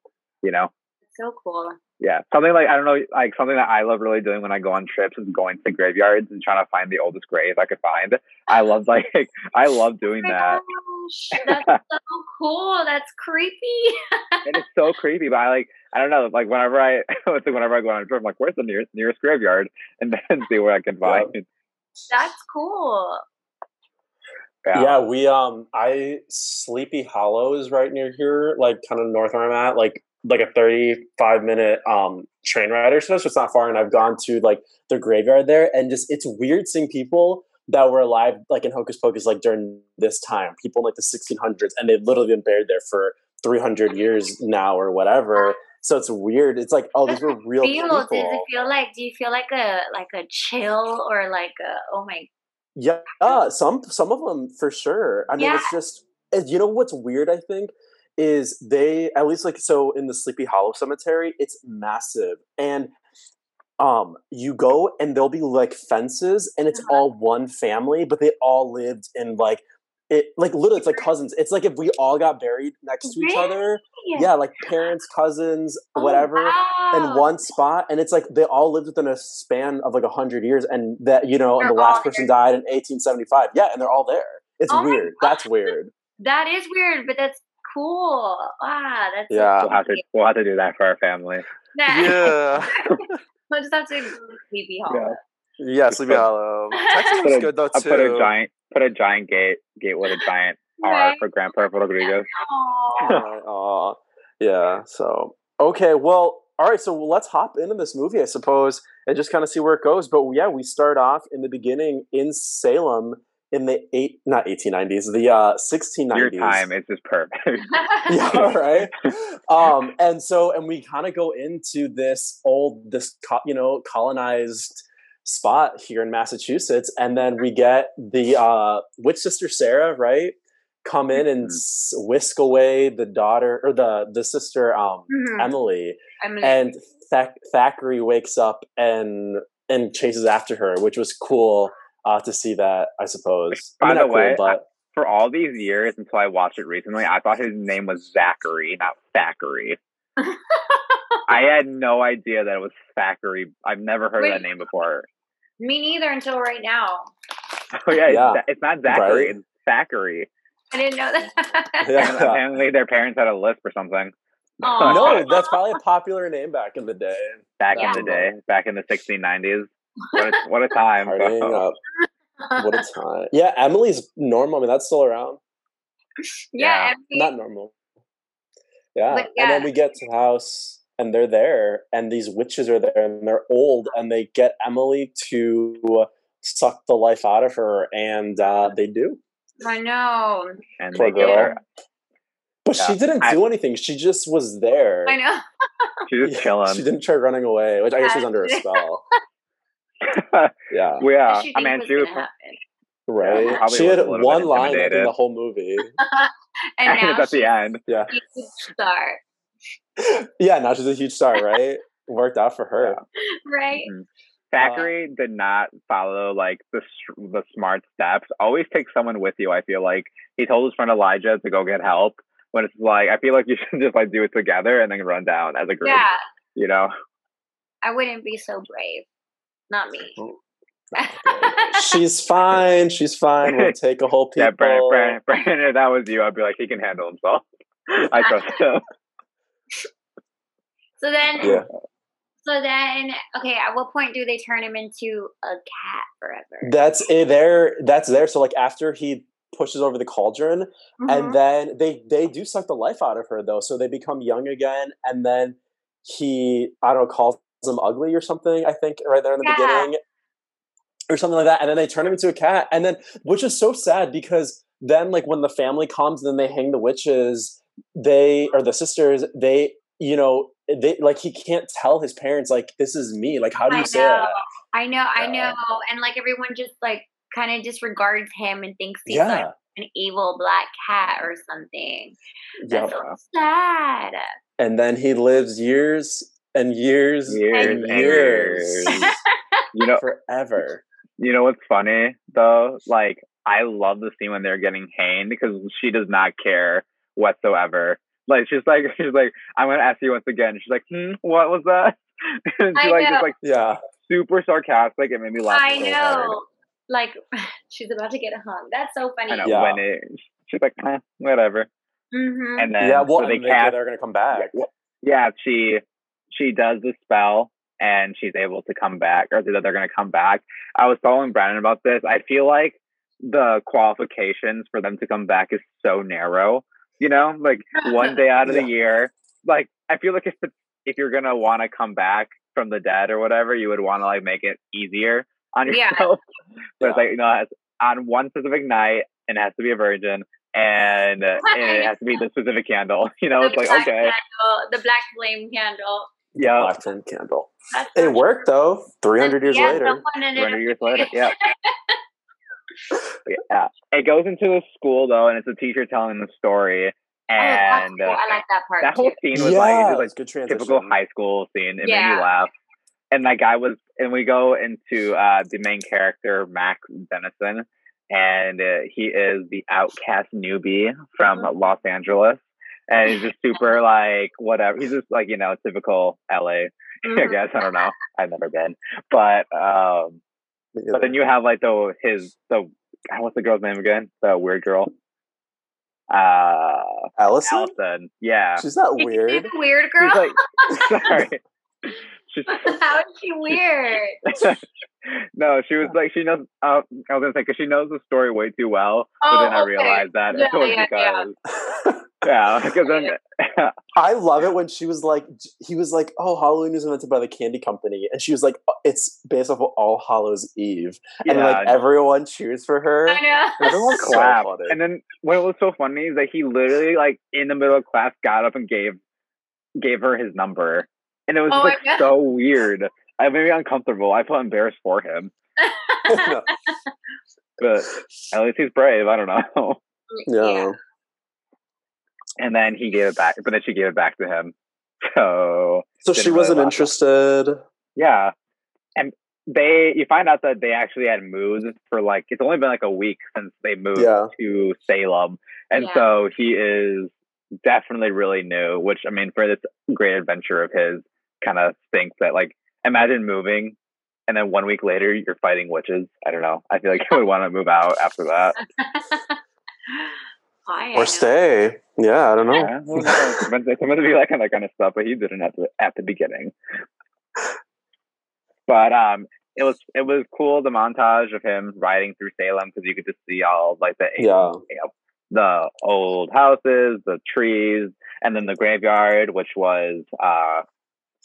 You know, So cool. yeah, something like I don't know, like something that I love really doing when I go on trips is going to graveyards and trying to find the oldest grave I could find. I love like I love doing Oh that. gosh, that's so cool. That's creepy. it is so creepy, but I like I don't know, like whenever I it's like whenever I go on a trip, I'm like, where's the nearest nearest graveyard, and then see where I can find. That's cool. Yeah. we um I Sleepy Hollow is right near here, like kind of north where I'm at, like like a 35 minute um train ride or so, so it's not far. And I've gone to like the graveyard there and just it's weird seeing people that were alive like in Hocus Pocus like during this time, people in like the 1600s, and they've literally been buried there for 300 years now or whatever. So it's weird. It's like, oh, these were real feel people. does it feel like do you feel like a like a chill or like a oh my Yeah, some some of them for sure. I mean, Yeah. it's just and you know what's weird. I think is they at least like so in the Sleepy Hollow Cemetery, it's massive, and um, you go and there'll be like fences, and it's Uh-huh. all one family, but they all lived in like it like literally it's like cousins. It's like if we all got buried next to each Really? other, yeah, like parents, cousins, Oh, whatever in one spot and it's like they all lived within a span of like a hundred years and that you know and They're the last person there. died in 1875 yeah and they're all there it's Oh weird that's weird That is weird, but that's cool. Wow, that's so Yeah. We'll have to we'll have to do that for our family. That- Yeah. we'll just have to go to Sleepy Hollow. Yeah, Sleepy Hollow. Texas Put was good though too. I'll put a giant put a giant gate gate with a giant R for Grandpa Rodriguez. Aw. Alright, yeah so okay well all right so let's hop into this movie i suppose and just kind of see where it goes but yeah we start off in the beginning in salem in the eight not 1890s the uh 1690s Your time is just perfect. yeah all right um and so and we kind of go into this old this co- you know colonized spot here in massachusetts and then we get the uh witch sister sarah right come in and Mhm. s- whisk away the daughter or the the sister um Mhm. emily I'm and Thack- thackeray wakes up and and chases after her which was cool uh to see that i suppose I By mean, the way, but For all these years until I watched it recently, I thought his name was Zachary, not Thackeray. I had no idea that it was Thackeray. I've never heard Wait. that name before. Me neither until right now. Oh yeah, Yeah. It's, it's not Zachary, Right. it's Thackeray. I didn't know that. Yeah. And apparently their parents had a lisp or something. Aw. no that's probably a popular name back in the day Back Yeah. in the day, back in the 1690s. What a, what a time. Up. What a time. Yeah, Emily's normal. I mean, that's still around. yeah, Yeah. Not normal. Yeah. But And then we get to the house and they're there and these witches are there and they're old and they get Emily to suck the life out of her and uh, they do. I know. And Poor they girl. her, But she didn't I- do anything. She just was there. I know. she's just Yeah, chilling. She didn't try running away, which I guess she's under a spell. Yeah. well, yeah, I mean, she was. Right. probably she had a little bit one line in the whole movie. And And now it's at the end. Yeah. a star, Yeah, now she's a huge star, right? Worked out for her. right? Mhm. Thackeray did not follow like the the smart steps. Always take someone with you. I feel like he told his friend Elijah to go get help, but it's like I feel like you should just like do it together and then run down as a group. Yeah, You know, I wouldn't be so brave. Not me. Oh, She's fine. She's fine. We'll take a whole people. yeah, Brandon, Brandon, Brandon, if that was you, I'd be like, he can handle himself. I trust him. So then, Yeah. so then, okay. At what point do they turn him into a cat forever? That's eh, there. That's there. So like after he pushes over the cauldron, Mhm. and then they they do suck the life out of her though, so they become young again, and then he I don't know calls them ugly or something. I think right there in the Yeah. beginning. Or something like that, and then they turn him into a cat, and then which is so sad because then like when the family comes and then they hang the witches, they or the sisters, they you know they like he can't tell his parents like this is me. Like how do you I say know. that? I know, I know. And like everyone just like kind of disregards him and thinks he's like Yeah, an evil black cat or something. yeah. So sad. And then he lives years and years, Years and and years, years. You know, forever. you know what's funny though? Like, I love the scene when they're getting hanged because she does not care whatsoever. Like, she's like, she's like, I'm gonna ask you once again. She's like, hmm, what was that? and she I like know. just like Yeah, super sarcastic. It made me laugh. I so know. hard. Like she's about to get hung. That's so funny. I know Yeah. when it. She's like, eh, whatever. hmm And then yeah. Well, so they and they, cast they're gonna come back. yeah, she she does the spell and she's able to come back, or that they're going to come back. I was telling Brandon about this. I feel like the qualifications for them to come back is so narrow. You know, like one day out of Yeah. the year. Like I feel like if it's, if you're gonna want to come back from the dead or whatever, you would want to like make it easier on Yeah. yourself. but it's like you know, it's on one specific night, and it has to be a virgin. And, uh, and it has to be the specific candle. You know, the it's like okay, candle, the black flame candle. yeah, Black flame candle. That's It so worked though. Three hundred years yeah, later. someone ended 200 up years later. Yeah. Yeah. It goes into the school though, and it's a teacher telling the story. Oh, And cool. uh, I like that part that too. whole scene was yeah, like, it was it's good typical high school scene. It made Yeah. me laugh. And that guy was, and we go into uh, the main character, Max Dennison, and uh, he is the outcast newbie from Mhm. Los Angeles. And he's just super like whatever. He's just like you know typical LA. I Mhm. guess I don't know. I've never been, but um, but then you have like the his the what's the girl's name again? The weird girl. Uh, Allison. Allison. Yeah. She's not Is she weird. the weird girl. She's like sorry. She's, How is she weird? no, she was like she knows. Uh, I was gonna say because she knows the story way too well, but Oh, then I okay. realized that Yeah, it was yeah, yeah. because yeah, because then I love it when she was like, he was like, "Oh, Halloween was invented by the candy company," and she was like, "Oh, "It's based off of All Hallows Eve," and like everyone cheers for her. I know. everyone clapped. funny. and then what was so funny is that he literally like in the middle of class got up and gave gave her his number, and it was Oh like so weird. I made me uncomfortable. I felt embarrassed for him, but at least he's brave. I don't know. yeah. And then he gave it back, but then she gave it back to him. So So she wasn't laugh. interested. yeah, and they you find out that they actually had moved for like it's only been like a week since they moved Yeah. to Salem, and Yeah. so he is definitely really new. Which I mean, for this great adventure of his, kind of stinks that like imagine moving. And then one week later, you're fighting witches. I don't know. I feel like I would want to move out after that. Hi, I Or know. stay. Yeah, I don't know. Yeah, who knows? Someone someone to be like that kind of stuff, but he didn't at the at the beginning. But um, it was it was cool the montage of him riding through Salem because you could just see all like the Yeah. the old houses, the trees, and then the graveyard, which was uh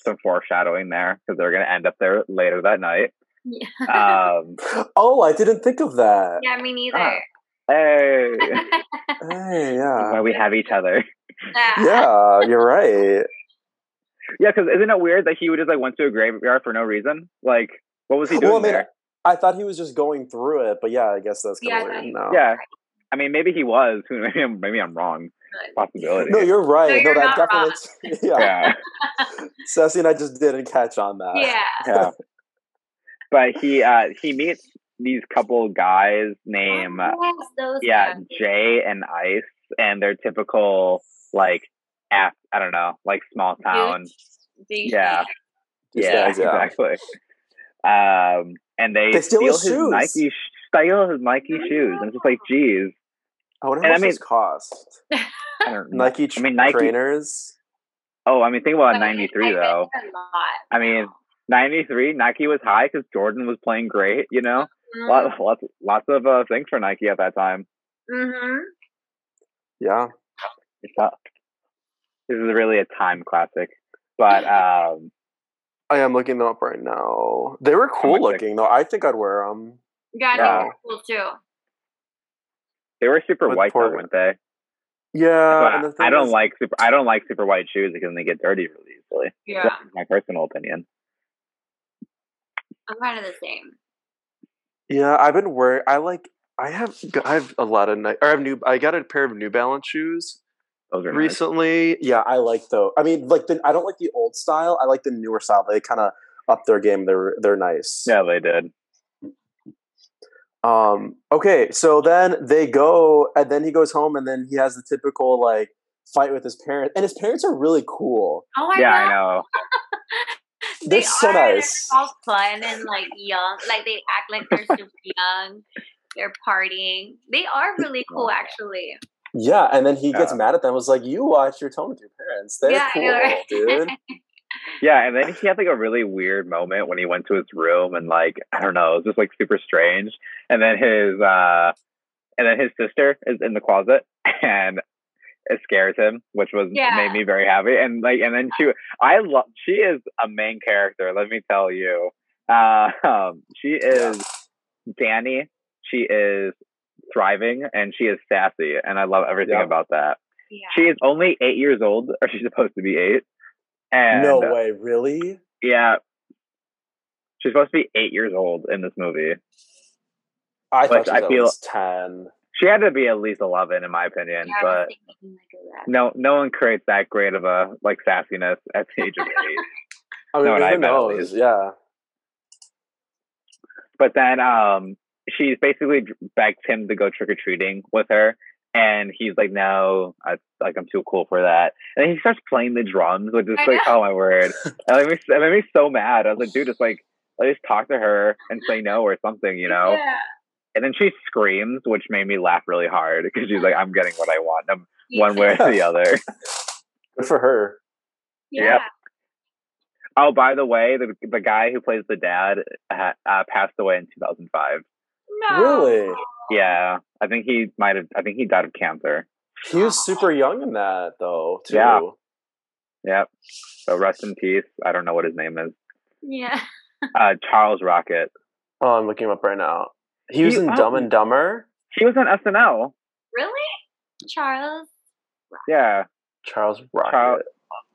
some foreshadowing there because they're gonna end up there later that night. Yeah. Um, Oh, I didn't think of that. yeah, me neither. Ah. hey, Hey, why yeah. we have each other. Yeah, you're right. Yeah, because isn't it weird that he would just like went to a graveyard for no reason? Like, what was he doing Well, I mean, there? I thought he was just going through it, but yeah, I guess that's kind Yeah, I of thought weird he- now. Yeah, I mean, maybe he was. Maybe I'm, maybe I'm wrong. Possibility. No, you're right. No, No, you're that definitely. Yeah. yeah, Ceci and I just didn't catch on that. yeah. yeah. But he uh he meets these couple guys named uh, Oh, yes, those yeah guys. Jay and Ice, and they're typical like af I don't know like small town. Douche- Yeah. These yeah, guys, yeah. exactly. Um, and they, They steal steal his his, shoes. Nike, sh- steal his Nike shoes, and it's just like, geez, I wonder And how I much mean- those cost. I don't. Nike, I mean, Nike- trainers. Oh, I mean, think about But I '93 though. it's a lot. I mean, '93 Nike was high because Jordan was playing great. You know, Mhm. lots, lots, lots of uh, things for Nike at that time. Mhm. Yeah. It's tough. This is really a time classic. But um, I am looking them up right now. They were cool looking though. I think I'd wear them. Yeah, Yeah. they're cool too. They were super With white poor- though, weren't they? Yeah, But and the I don't is- like super. I don't like super white shoes because they get dirty really easily. Yeah, That's my personal opinion. I'm kind of the same. Yeah, I've been wearing. I like. I have. I have a lot of. Ni- or I have new. I got a pair of New Balance shoes Those are nice. recently. Yeah, I like though. I mean, like the. I don't like the old style. I like the newer style. They kind of up their game. They're they're nice. Yeah, they did. Um. Okay. So then they go, and then he goes home, and then he has the typical like fight with his parents, and his parents are really cool. Oh my yeah, god, I know. they They're so are, nice. They're all fun and like young. Like they act like they're super young. They're partying. They are really cool, actually. Yeah, and then he gets mad at them. Was like, "You watch your tone with your parents. They're Yeah, cool, dude." Yeah, and then he had like a really weird moment when he went to his room and like I don't know, it was just like super strange. And then his uh and then his sister is in the closet and it scares him, which was Yeah. made me very happy. And like and then she I love she is a main character, let me tell you. Uh, um she is Dani, she is thriving and she is sassy and I love everything Yeah. about that. Yeah. She is only eight years old, or she's supposed to be eight. And no way, really? yeah. She's supposed to be eight years old in this movie. I thought she was I at feel- least ten. She had to be at least eleven, in my opinion. Yeah, but thinking like of that. no, no one creates that great of a like sassiness at the age of eight. I mean, No, and I who knows? Yeah. but then, um, she's basically begged him to go trick or treating with her, and he's like, "No, I like I'm too cool for that." And then he starts playing the drums, which is I like, know. oh my word, it made, me, it made me so mad. I was like, dude, just like. At least talk to her and say no or something, you know. Yeah. And then she screams, which made me laugh really hard because she's like, "I'm getting what I want, no- one way or the other." Good for her. Yeah. Yep. Oh, by the way, the the guy who plays the dad uh, passed away in 2005. No. Really? Yeah, I think he might have. I think he died of cancer. He was super young in that, though. Too. Yeah. Yep. So rest in peace. I don't know what his name is. Yeah. Uh, Charles Rocket. Oh, I'm looking him up right now. He was in oh. Dumb and Dumber. He was on SNL. Really? Charles? Yeah, Charles Rocket. Charles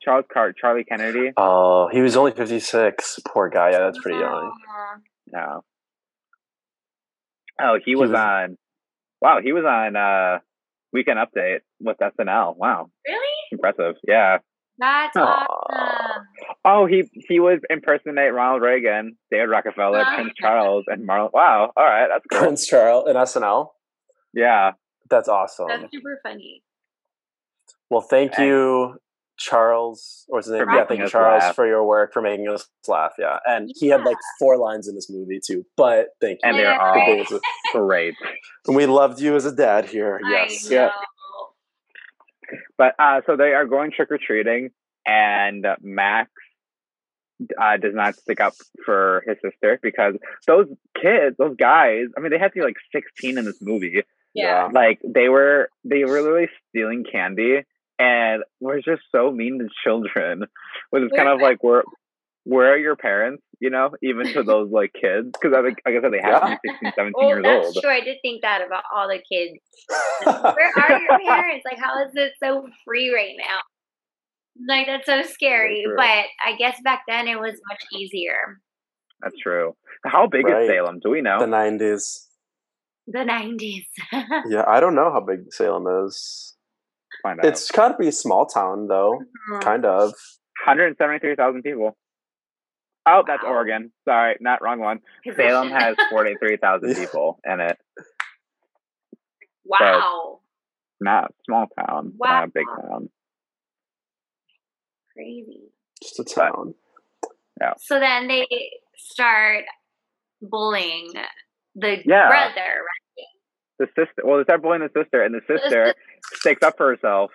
Charles Car- Charlie Kennedy. Oh, he was only 56. Poor guy. Yeah, that's pretty young. Aw. No. Oh, he was, was- on. Wow, he was on uh, Weekend Update with SNL. Wow, Really? impressive. Yeah. That's Aw. awesome. Oh, he he was impersonate Ronald Reagan, David Rockefeller. Prince Charles, and Marlon. Wow. All right, that's cool. Prince Charles in SNL. Yeah. That's awesome. That's super funny. Well, thank Thanks. you, Charles. Or his name? Yeah, thank you, Charles, laugh. for your work for making us laugh. Yeah, and he had like four lines in this movie too. But thank you. And they're Yeah, all great. And we loved you as a dad here. Yes. Know. But uh, so they are going trick or treating, and Max uh, does not stick up for his sister because those kids, those guys, I mean, they had to be like 16 in this movie. Yeah. Like they were, they were literally stealing candy and we're just so mean to children. Which is kind of like, where, where are your parents? You know, even to those like kids, because I think, like I said, they have to be 16, 17 Oh, years that's old. true. I did think that about all the kids. Where are your parents? Like, how is it so free right now? Like, that's so scary. true. But I guess back then it was much easier. That's true. How big Right. is Salem? Do we know? The nineties. The 90s. Yeah, I don't know how big Salem is. Find out. It's got to be a small town though, mm-hmm. kind of. 173,000 people. Oh, that's Wow. Oregon. Sorry, not wrong one. Salem has 43,000 people in it. wow. Not a small town, but not a big town. Crazy. Just a town. Yeah. So then they start bullying the Yeah. brother, right? The sister, well, they start bullying the sister, and the sister sticks up for herself.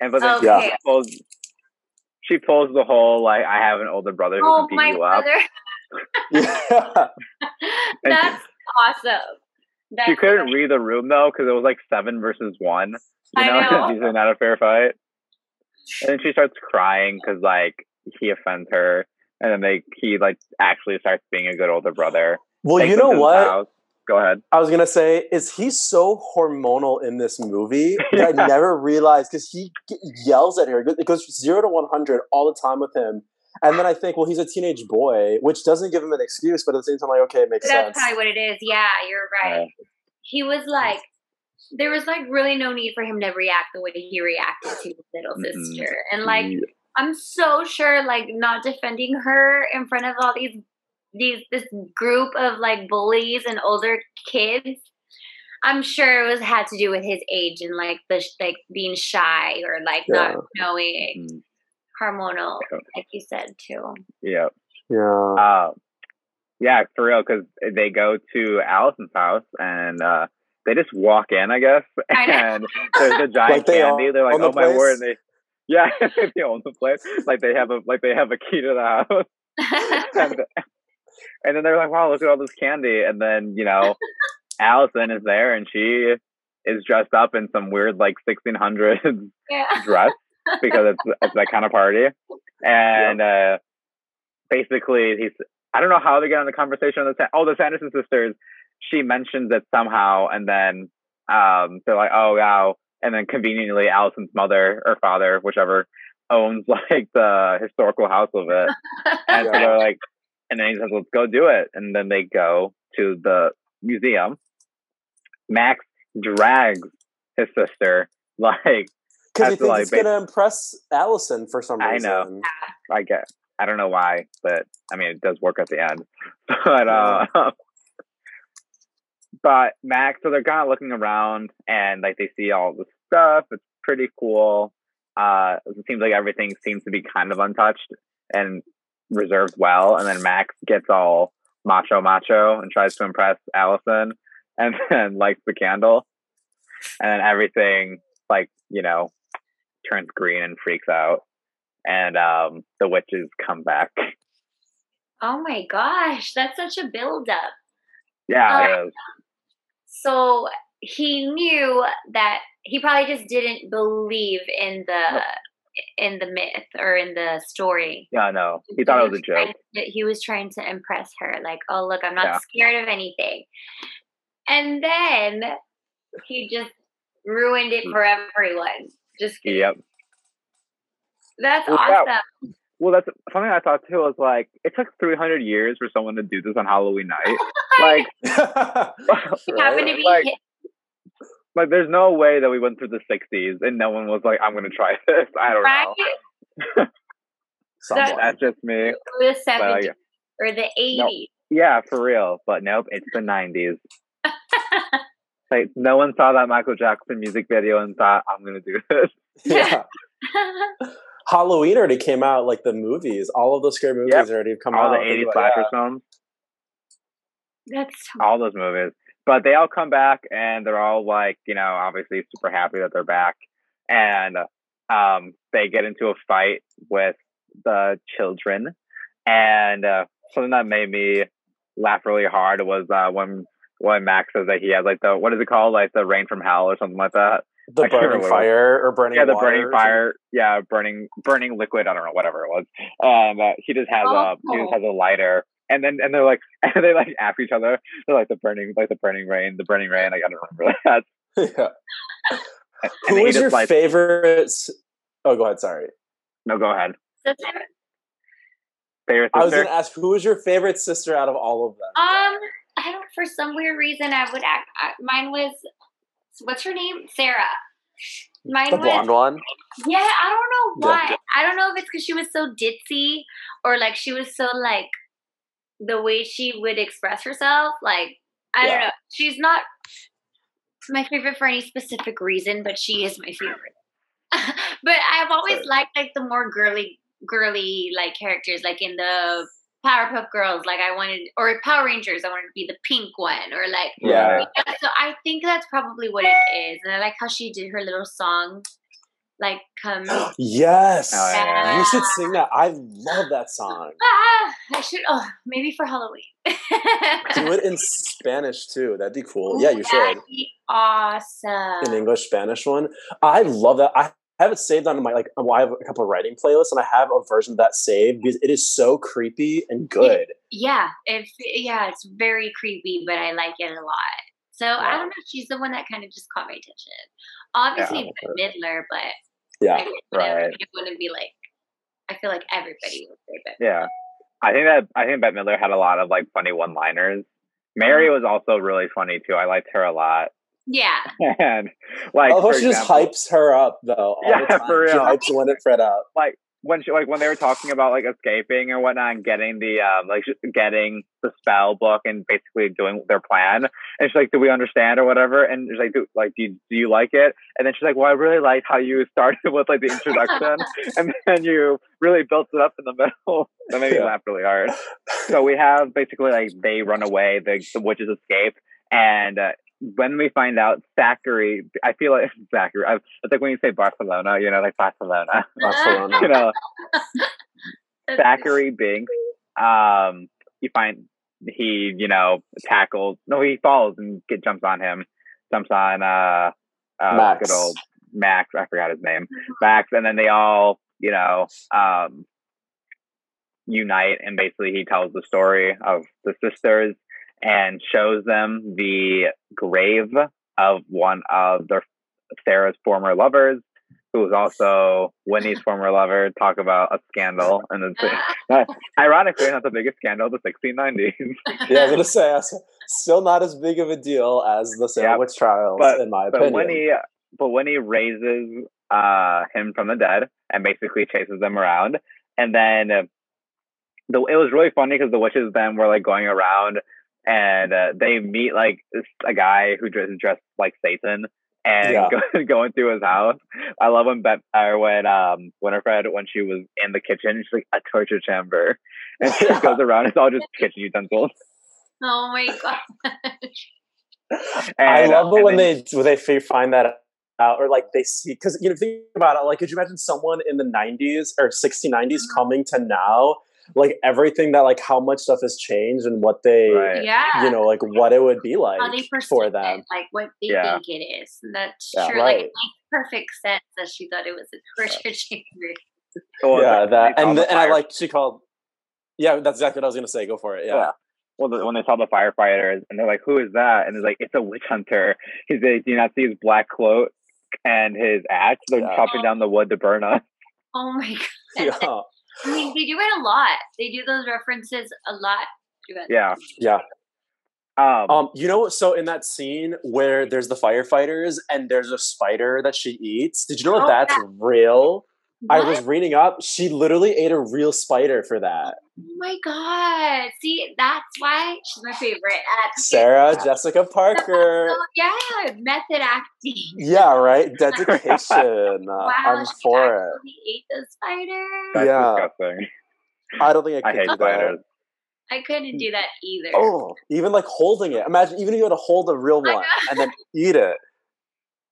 And but then Okay. she pulls, she pulls the whole like, I have an older brother who Oh, can beat my you up. brother. Yeah. And That's awesome. That's She couldn't great. read the room though because it was like seven versus one. You I know, know. it's usually not a fair fight. And then she starts crying because like he offends her, and then they he like actually starts being a good older brother. Well, you know what? house. Go ahead. I was gonna say, is he so hormonal in this movie that I never realized because he g- yells at her. It goes zero to one hundred all the time with him, and then I think, well, he's a teenage boy, which doesn't give him an excuse, but at the same time, like, okay, it makes That's sense. That's probably what it is. Yeah, you're right. He was like, there was like really no need for him to react the way he reacted to his little sister. And like, Yeah. I'm so sure, like, not defending her in front of all these, these, this group of like bullies and older kids. I'm sure it was had to do with his age and like the like being shy or like Yeah. not knowing Mm, hormonal, Yeah. like you said too. Yeah. yeah. Uh, yeah, for real, because they go to Allison's house and uh, they just walk in, I guess, I and there's a giant Like they candy. own- They're like, the "Oh my word!" And they, yeah, they own the place. Like they have a like they have a key to the house, and, and then they're like, "Wow, look at all this candy!" And then you know, Allison is there, and she is dressed up in some weird like 1600s yeah. dress because it's it's that kind of party. And uh basically he's I don't know how they get on the conversation of the Sa- oh the Sanderson sisters. She mentions it somehow and then um they're like, Oh wow and then conveniently Allison's mother or father, whichever, owns like the historical house of it. And so Yeah. they're like and then he says, Let's go do it and then they go to the museum. Max drags his sister like Because he thinks like it's gonna impress Allison for some reason. I know. I get. I don't know why, but I mean, it does work at the end. But uh, but Max, so they're kind of looking around and like they see all the stuff. It's pretty cool. Uh, it seems like everything seems to be kind of untouched and reserved well. And then Max gets all macho, macho, and tries to impress Allison, and then lights the candle, and then everything like you know turns green and freaks out and um, the witches come back. Oh my gosh, that's such a buildup. Yeah, it is. So he knew that he probably just didn't believe in the in the myth or in the story. yeah, no, he thought it was a joke. to- he was trying to impress her, like, "Oh, look, I'm not Yeah. scared of anything." And then he just ruined it for everyone. Just kidding. Yep. That's Well, awesome. Well, that's something I thought too. Was like, it took 300 years for someone to do this on Halloween night. Like, He happened to be like, like, there's no way that we went through the 60s and no one was like, I'm gonna try this. I don't right know. Someone. That's just me. the But, uh, 70s yeah. or the 80s. yeah, for real. But nope, it's the 90s. Like, no one saw that Michael Jackson music video and thought, I'm gonna do this. yeah. Halloween already came out, like the movies. All of those scary movies Yep. already come All out. All the 80s about- slasher yeah. films. That's so all those movies. But they all come back and they're all like, you know, obviously super happy that they're back. And um, they get into a fight with the children. And uh, something that made me laugh really hard was uh, when when Max says that he has like the what is it called, like the rain from hell or something like that. The I burning remember what it was. fire or burning yeah, the water burning or something. fire. Yeah, burning burning liquid. I don't know, whatever it was. Um, uh, he just has a he just Oh. has a lighter, and then and they're like and they like ask each other. They're like the burning like the burning rain, the burning rain. Like, I don't remember that. yeah. And Who then he is just your lights- favorite? Oh, go ahead. Sorry. No, go ahead. that's Favorite I was going to ask who is your favorite sister out of all of them? Um, I don't. For some weird reason, I would act. I, mine was. What's her name? Sarah. Mine the was. blonde one. Yeah, I don't know Yeah. why. I don't know if it's because she was so ditzy or like she was so like the way she would express herself. Like I don't know. She's not my favorite for any specific reason, but she is my favorite. but I've always Right. liked like the more girly, girly like characters, like in the Powerpuff Girls. Like I wanted, or Power Rangers. I wanted to be the pink one, or like Yeah. yeah, so I think that's probably what it is. And I like how she did her little song, like come. Yes. Oh, yeah. You should sing that. I love that song. ah, I should. Oh, maybe for Halloween. Do it in Spanish too. That'd be cool. Yeah, you should. That'd be awesome. An English Spanish one. I love that. I have it saved on my like well, I have a couple of writing playlists and I have a version of that saved because it is so creepy and good. Yeah, it, yeah, it's very creepy, but I like it a lot. So yeah. I don't know. She's the one that kind of just caught my attention. Obviously, yeah, Midler, but yeah, right. It wouldn't be like. I feel like everybody would say Bette. Yeah, I think that I think Bette Midler had a lot of like funny one-liners. Mary mm-hmm. was also really funny too. I liked her a lot. Yeah. And like, oh, she just hypes her up though. yeah, for real. She hypes Winifred up. Like when she like when they were talking about like escaping or whatnot and getting the um like getting the spell book and basically doing their plan. And she's like do we understand or whatever? And she's like do like do you, do you like it? And then she's like well I really like how you started with like the introduction and then you really built it up in the middle. That made me laugh really hard. So we have basically like they run away the, the witches escape. And uh, when we find out Zachary, I feel like Zachary. I, it's like when you say Barcelona, you know, like Barcelona, Barcelona. you know, Zachary Binks. Um, you find he, you know, tackles. No, he falls and get jumps on him. Jumps on uh, uh Max. good old Max. I forgot his name. Max, and then they all, you know, um, unite, and basically he tells the story of the sisters and shows them the grave of one of their Sarah's former lovers, who was also Winnie's former lover. Talk about a scandal, and it's ironically not the biggest scandal of the 1690s. yeah, I was gonna say still not as big of a deal as the Salem witch yep. trials, but, in my but opinion. When he, but when he raises uh, him from the dead and basically chases them around, and then. Uh, the, it was really funny because the witches then were like going around and uh, they meet like this, a guy who is dressed like Satan and yeah. go, going through his house. I love when Bette or when um Winifred when she was in the kitchen, she's like a torture chamber, and she yeah. goes around. It's all just kitchen utensils. Oh my god! I love uh, it when then, they when they find that out or like they see because you know think about it like could you imagine someone in the 90s or 60 90s mm-hmm. coming to now like everything that like how much stuff has changed and what they right. yeah you know like what it would be like for them it, like what they yeah. think it is that's yeah. true right. like makes perfect sense that she thought it was a torture chamber well, yeah that and and I like she called yeah that's exactly what I was gonna say go for it yeah. yeah. Well, the, when they saw the firefighters, and they're like, "Who is that?" and it's like, "It's a witch hunter." He's like, "Do you not see his black cloak and his axe? They're chopping down the wood to burn us." Oh my god! Yeah. I mean, they do it a lot. They do those references a lot. Yeah, yeah. Um, um, you know, so in that scene where there's the firefighters and there's a spider that she eats, did you know oh, that that's that, real? What? I was reading up. She literally ate a real spider for that. Oh my god! See, that's why she's my favorite. At Sarah Jessica Parker. Yeah, method acting. Yeah, right. Dedication. wow, I'm for it. Ate the spider. That's yeah. disgusting. I don't think I, I hate spiders. I couldn't do that either. Oh, even like holding it. Imagine even if you had to hold a real one and then eat it.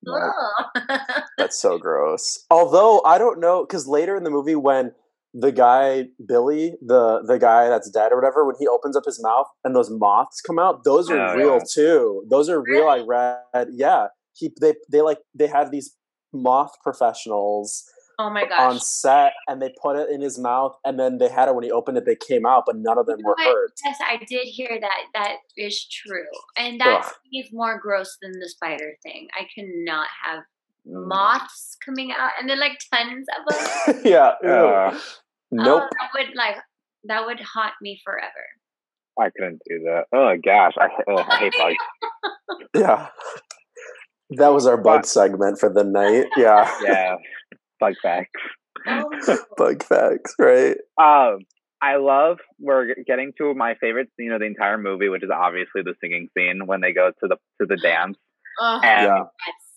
Oh. That's so gross. Although I don't know, because later in the movie, when the guy Billy, the the guy that's dead or whatever, when he opens up his mouth and those moths come out, those are oh, real yeah. too. Those are real. I read. Yeah, he they they like they have these moth professionals Oh my gosh. On set, and they put it in his mouth, and then they had it when he opened it. They came out, but none of them you were hurt. Yes, I did hear that. That is true, and that is more gross than the spider thing. I cannot have mm. moths coming out, and then like tons of them. yeah. Uh, nope. Oh, that would like that would haunt me forever. I couldn't do that. Oh gosh, I, oh, I hate bugs. yeah. That was our bug segment for the night. Yeah. Yeah bug facts. bug facts, right? Um, I love we're getting to my favorite scene of the entire movie, which is obviously the singing scene when they go to the to the dance, uh, and yeah.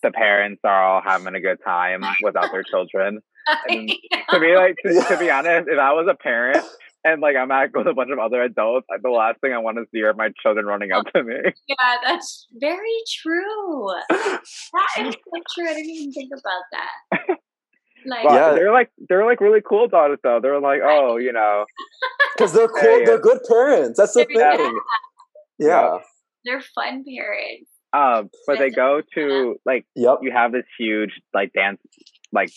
the parents are all having a good time without their children. And to be like, to, to, be honest, if I was a parent and like I'm at with a bunch of other adults, the last thing I want to see are my children running up to me. Yeah, that's very true. That is so true. I didn't even think about that. Like, yeah. they're like they're like really cool about it though. They're like, oh, you know, because they're cool. Hey, they're good parents. That's the thing. Yeah. yeah. they're fun parents. Um, but they go to like, yep. you have this huge like dance like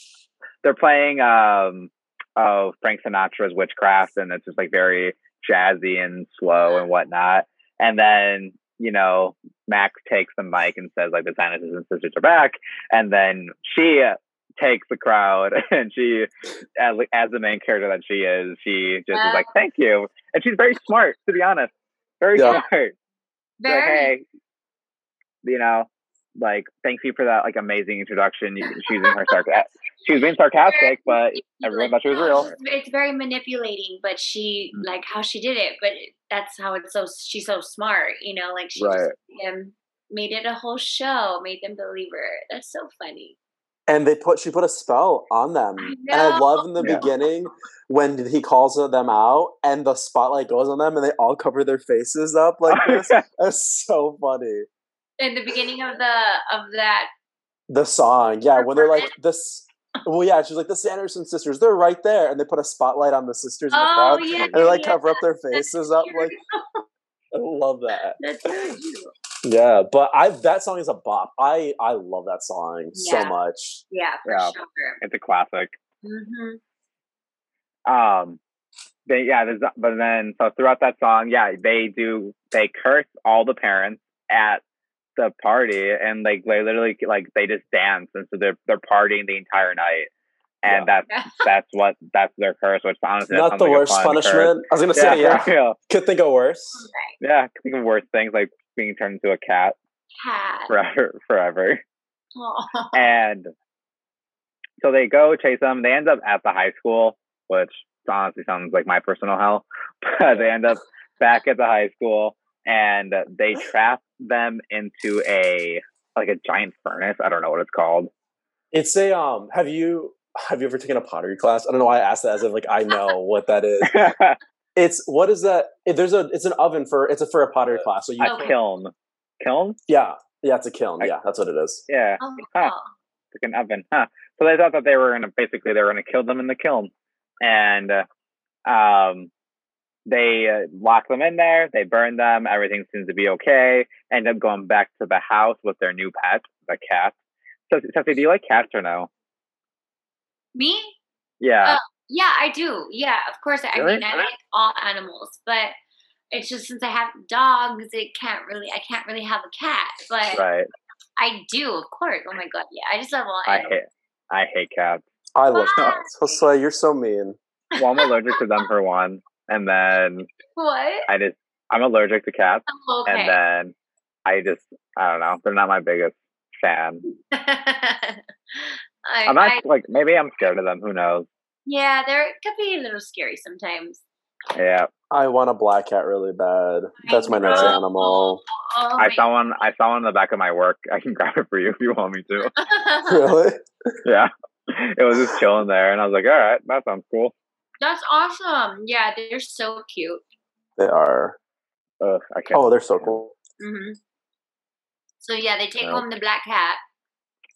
they're playing um oh Frank Sinatra's Witchcraft, and it's just like very jazzy and slow and whatnot. And then you know Max takes the mic and says like the Sanderson Sisters are back, and then she takes the crowd and she as, as the main character that she is she just is like thank you and she's very smart to be honest very Yeah. smart Very. like, hey, you know, like, thank you for that, like, amazing introduction. You- She was being her sarcastic. She was being sarcastic, but everyone thought she was real. It's, it's very manipulating, but she Mm. like how she did it. But that's how it's so she's so smart, you know. Like she Right. just made, them, made it a whole show, made them believe her. That's so funny. And they put she put a spell on them. I and i love in the Yeah. beginning when he calls them out and the spotlight goes on them and they all cover their faces up like this. That's so funny. In the beginning of the of that, the song. Yeah when they're like this well yeah she's like the sanderson sisters they're right there. And they put a spotlight on the sisters in the oh crowd yeah, and they like yeah, cover up their faces up cute. like i love that. That's really cute. Yeah but i that song is a bop i i love that song Yeah. so much Yeah, for Yeah. sure. It's a classic. hmm Um, they, yeah, there's, but then, so throughout that song, yeah, they do, they curse all the parents at the party and like, they literally, like, they just dance. And so they're, they're partying the entire night. And that's, that's what, that's their curse, which honestly, not the like a worst fun punishment curse. i was gonna say yeah for real. could think of worse Yeah, I can think of worse things like being turned into a cat Cat. forever. forever. And so they go chase them. They end up at the high school, which honestly sounds like my personal hell. But they end up back at the high school and they trap them into a like a giant furnace. I don't know what it's called. It's a um. Have you have you ever taken a pottery class? I don't know why I asked that as if like I know what that is. It's what is that? There's a it's an oven for it's a for a pottery class. So you a kiln. Kiln? yeah yeah it's a kiln. I- Yeah, that's what it is. Yeah, Oh, Huh. wow. like an oven. Huh. So they thought that they were gonna basically they were gonna kill them in the kiln, and uh, um, they uh, lock them in there. They burn them. Everything seems to be okay. End up going back to the house with their new pet, the cat. So, Sophie, do you like cats or no? Me? Yeah. Uh, Yeah, I do. Yeah, of course. I Really? mean, I like all animals, but it's just since I have dogs, it can't really. I can't really have a cat, but right. I do, of course. Oh my god, yeah. I just love all I hate. I hate cats. I love Why? cats. Josue, you're so mean. Well, I'm allergic to them for one, and then What? I just I'm allergic to cats, Oh, okay. and then I just I don't know. They're not my biggest fan. I, I'm not I, like maybe I'm scared of them. Who knows? Yeah, they're it could be a little scary sometimes. Yeah. I want a black cat really bad. That's my next animal. Oh, I my- saw one. I saw one in the back of my work. I can grab it for you if you want me to. Really? Yeah, it was just chilling there, and I was like, "All right, that sounds cool." That's awesome. Yeah, they're so cute. They are. Ugh, I can't. Oh, they're so cool. hmm So yeah, they take Nope. home the black cat.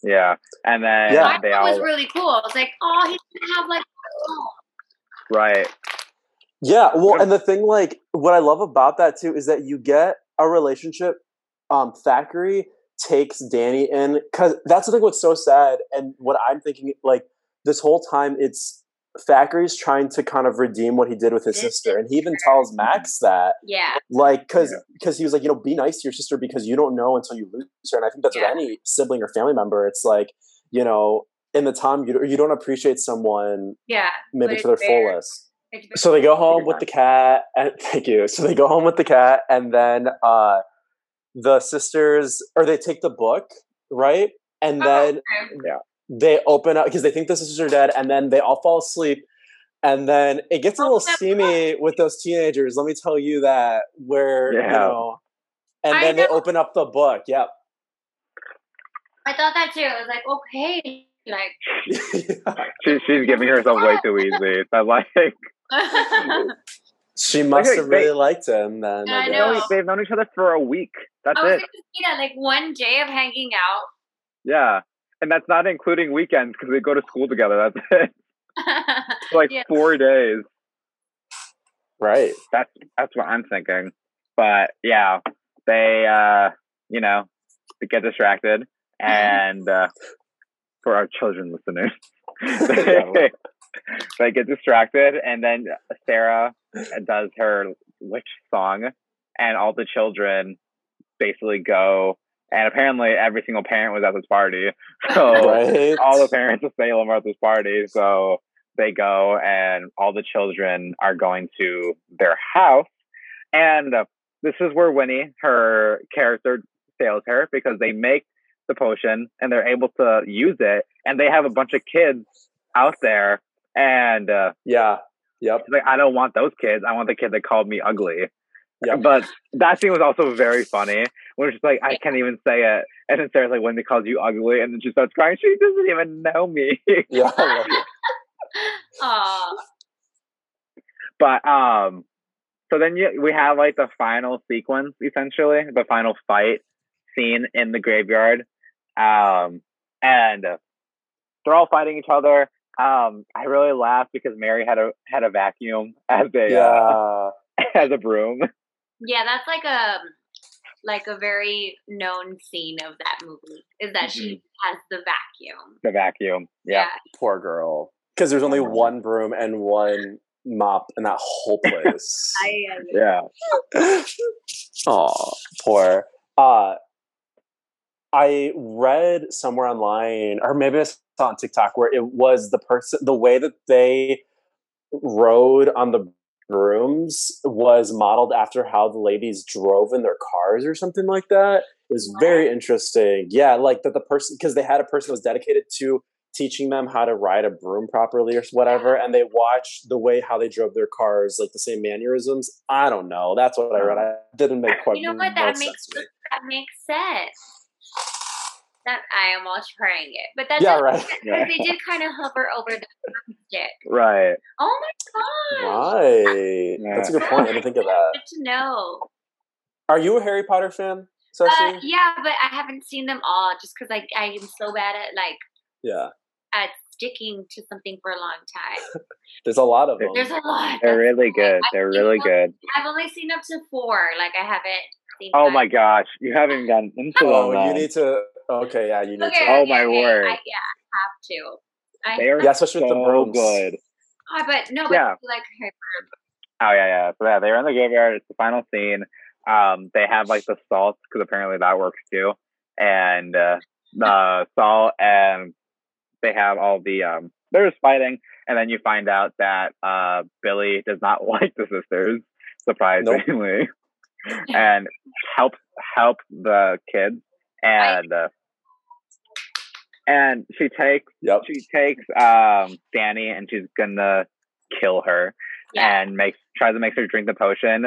Yeah, and then Yeah. they That all was really cool. I was like, oh, he's gonna have like. Right. Yeah, well, and the thing, like, what I love about that too is that you get a relationship. Um, Thackeray takes Dani in because that's the thing. What's so sad, and what I'm thinking, like, this whole time, it's Thackeray's trying to kind of redeem what he did with his His sister, and he even tells Max that, Yeah, like, because Yeah. because he was like, you know, be nice to your sister because you don't know until you lose her, and I think that's Yeah. with any sibling or family member. It's like, you know, in the time you you don't appreciate someone yeah. maybe to their fair. fullest. So they go home with the cat, and thank you. So they go home with the cat, and then uh, the sisters, or they take the book, right? And Oh, then okay. they open up because they think the sisters are dead, and then they all fall asleep. And then it gets a little Oh, steamy with those teenagers. Let me tell you that. Where you know, and I then they open up the book. Yep. I thought that too. I was like, okay, like. She, she's giving herself way too easy. I'm like, she must Okay, have really they- liked him. Then I I they've know. known- they've known each other for a week. That's I was it. say that, like one day of hanging out. Yeah, and that's not including weekends because they go to school together. That's it. like Yeah. four days. Right. That's that's what I'm thinking. But yeah, they uh, you know, they get distracted and uh, for our children listeners. they, they get distracted, and then Sarah does her witch song, and all the children basically go. And apparently, every single parent was at this party. So Right. all the parents of Salem are at this party. So they go, and all the children are going to their house. And uh, this is where Winnie, her character, fails her because they make the potion and they're able to use it. And they have a bunch of kids out there. And uh, Yeah. Yep. like, I don't want those kids. I want the kid that called me ugly. Yep. But that scene was also very funny. When she's like, I can't even say it. And then Sarah's like, when they called you ugly. And then she starts crying. She doesn't even know me. Yeah. I love it. Aw. but um so then you, we have like the final sequence essentially the final fight scene in the graveyard um and they're all fighting each other um i really laughed because mary had a had a vacuum as a Yeah. uh, as a broom Yeah, that's like a like a very known scene of that movie is that she has the vacuum. the vacuum yeah Poor girl. Because there's only one broom and one mop in that whole place. I, uh, yeah Oh, poor. Uh, I read somewhere online, or maybe I saw on TikTok, where it was the person, the way that they rode on the brooms was modeled after how the ladies drove in their cars or something like that. It was very interesting. Yeah, like that the person, because they had a person that was dedicated to teaching them how to ride a broom properly or whatever, and they watched the way how they drove their cars, like the same mannerisms. I don't know. That's what I read. Oh. I didn't make quite. You know what? That makes that makes sense. That I am all trying it, but that's Yeah, right. Because they did kind of hover over the stick. right Oh my god! Right. Yeah. That's a good point. I didn't think of that. Good to know. Are you a Harry Potter fan, Uh, yeah, but I haven't seen them all just because I I am so bad at like yeah. at sticking to something for a long time. There's a lot of them. There's a lot. they're really why good I've they're seen really them- good I've only seen up to four. Like I haven't seen. oh five. my gosh you haven't gotten into oh, them you need to. Okay, yeah, you need Okay, to. Oh, my okay. word. I, yeah, have to. I, they are Yeah, especially with the so brooms. good oh, but no, but Yeah. like Harry Oh yeah, yeah. So yeah, they're in the graveyard. It's the final scene. Um, they have like the salt because apparently that works too, and uh, the salt and they have all the um. They're just fighting, and then you find out that uh Billy does not like the sisters, surprisingly, and helps help the kids, and uh, and she takes Yep. she takes um Dani and she's gonna kill her Yeah. and makes tries to make her drink the potion.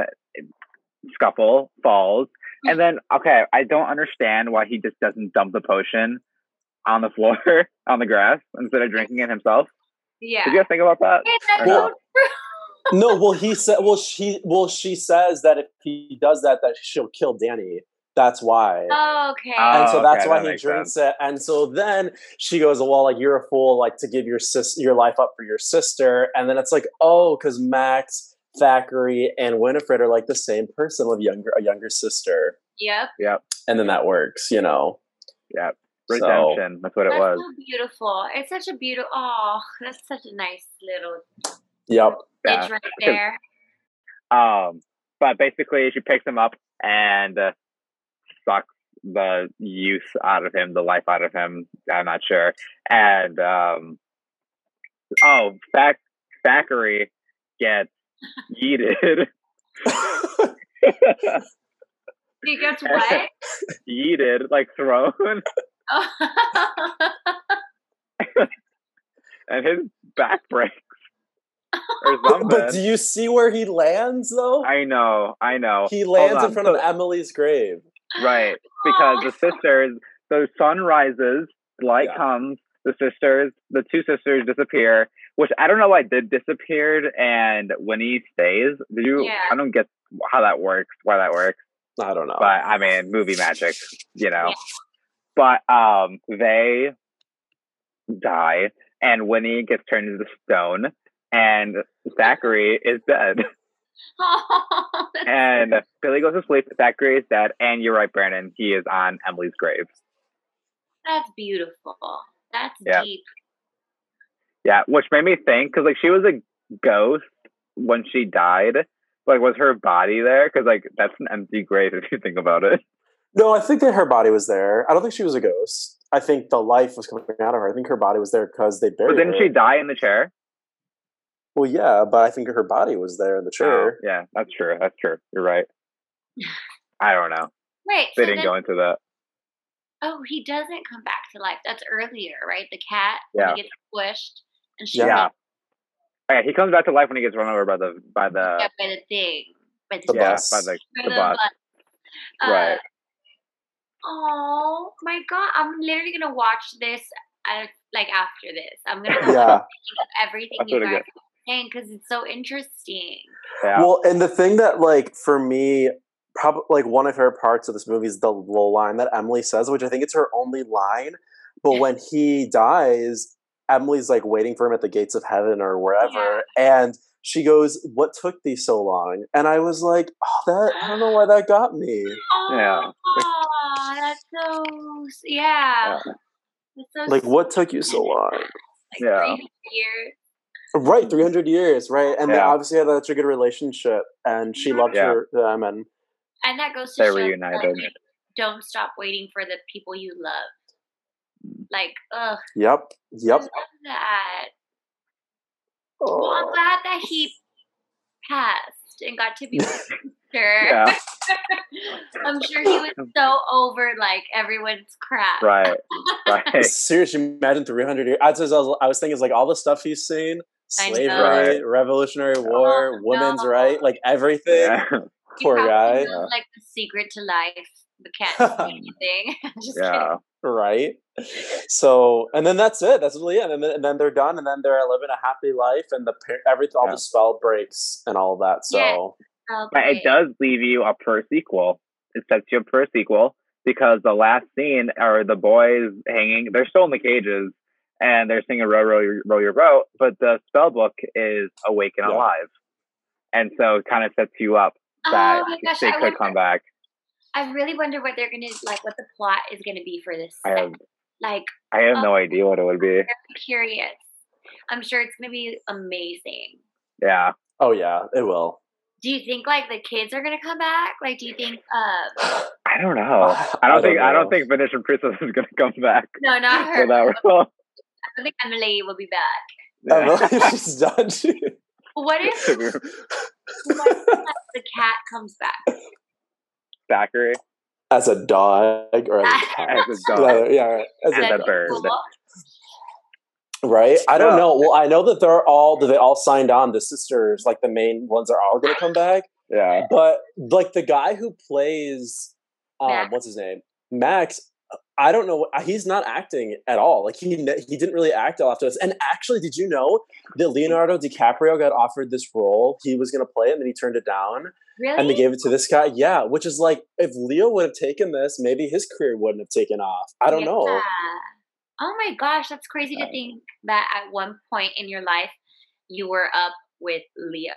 Scuffle falls, and then okay, I don't understand why he just doesn't dump the potion on the floor on the grass instead of drinking it himself. Yeah. Did you guys think about that? Hey, that's Or so no? no, well, he said. Well, she. Well, she says that if he does that, that she'll kill Dani. That's why. Oh, okay. Oh, and so that's okay, why that he makes drinks it. And so then she goes, "Well, like you're a fool, like to give your sis your life up for your sister." And then it's like, "Oh, because Max, Thackery, and Winifred are like the same person with younger a younger sister." yep. Yep. And then that works, you know. Yeah, So- redemption. That's what it That's was. so beautiful. It's such a beautiful. Oh, that's such a nice little Yep. Yeah. right there. Um, but basically, she picks him up and uh, sucks the youth out of him, the life out of him. I'm not sure. And um, oh, Thack- Thackery gets yeeted. He gets what? yeeted, like thrown, Oh. and his back breaks or something. but do you see where he lands though? I know, I know. he lands in front so- of Emily's grave. Right, because the sisters, the sun rises, light Yeah. comes, the sisters, the two sisters disappear, which I don't know why did disappeared, and Winnie stays. Did you? Yeah. I don't get how that works, why that works, I don't know. but I mean, movie magic, you know. But um, they die, and Winnie gets turned into stone, and Zachary is dead. Oh, that's- And Billy goes to sleep. Zachary is dead. And you're right, Brandon. He is on Emily's grave. that's beautiful. That's Yeah. deep. Yeah, which made me think because like she was a ghost when she died. Like, was her body there? Because like that's an empty grave if you think about it. No, I think that her body was there. I don't think she was a ghost. I think the life was coming out of her. I think her body was there because they But buried didn't her. she die in the chair? Well, yeah, but I think her body was there in the Oh, chair. yeah, that's true. That's true. You're right. I don't know. Right. They so didn't then- go into that. Oh, he doesn't come back to life. That's earlier, right? The cat Yeah. he gets squished and she Yeah. Yeah. Yeah, he comes back to life when he gets run over by the by the yeah, by the thing. By The yeah bus. by the by the bus. Right. Oh my god! I'm literally gonna watch this uh, like after this. I'm gonna Yeah. think everything That's you really guys are saying because it's so interesting. Yeah. Well, and the thing that, like, for me, probably like one of her parts of this movie is the little line that Emily says, which I think it's her only line. But when he dies, Emily's like waiting for him at the gates of heaven or wherever, and she goes, "What took thee so long?" And I was like, "Oh, that I don't know why that got me." Yeah. Oh, that's so yeah. Yeah. That's so Like, what took you so long? Like Yeah. 300 years. Right, mm. three hundred years, right? And they obviously had such a good relationship, and she loved Yeah. her them, and And that goes to They're show reunited. like, don't stop waiting for the people you love. Mm. Like, ugh, yep, yep. I love that. Well, I'm Oh. glad that he passed and got to be with his sister. Yeah. I'm sure he was so over like everyone's crap. Right. Right. Seriously, imagine 300 years. I was, I was, thinking, is like all the stuff he's seen I know. slavery, Right. Revolutionary War, Oh, women's no. right, like everything. Yeah. He Poor probably guy. knows, like the secret to life, but can't say anything. Just Yeah. Right. So, and then that's it. That's really it. And then, and then they're done, and then they're living a happy life, and the par- everything, all Yeah. the spell breaks and all of that. So, Yeah. kidding. But it does leave you up for a sequel. It sets you up for a sequel because the last scene are the boys hanging. They're still in the cages and they're singing "Row, row, row your boat," but the spell book is "Awake and Yeah. Alive," and so it kind of sets you up that oh my gosh, they I, could wonder, come back. I really wonder what they're gonna like. What the plot is gonna be for this? I have. Like, I have no Oh. idea what it would be. I'm curious. I'm sure it's gonna be amazing. Yeah, oh yeah, it will. Do you think like the kids are gonna come back? Like, do you think? Uh, I don't know. I don't think I don't think Venetian Princess is going to come back no, not for her. that role. I think Emily will be back. Emily, she's done. What if, what if the cat comes back? Thackery as a dog or as a cat. as a dog. yeah, right. As And a a dog. bird. Right? I don't No. know. Well, I know that they're all that they all signed on. The sisters, like the main ones, are all going to come back. Yeah, But like the guy who plays, um, Max. what's his name, Max. I don't know. Uh, he's not acting at all. Like he he didn't really act till after this. And actually, did you know that Leonardo DiCaprio got offered this role? He was going to play it, and then he turned it down, Really? and they gave it to this guy. Yeah, which is like if Leo would have taken this, maybe his career wouldn't have taken off. I don't know. Oh my gosh, that's crazy to think that at one point in your life you were up with Leo.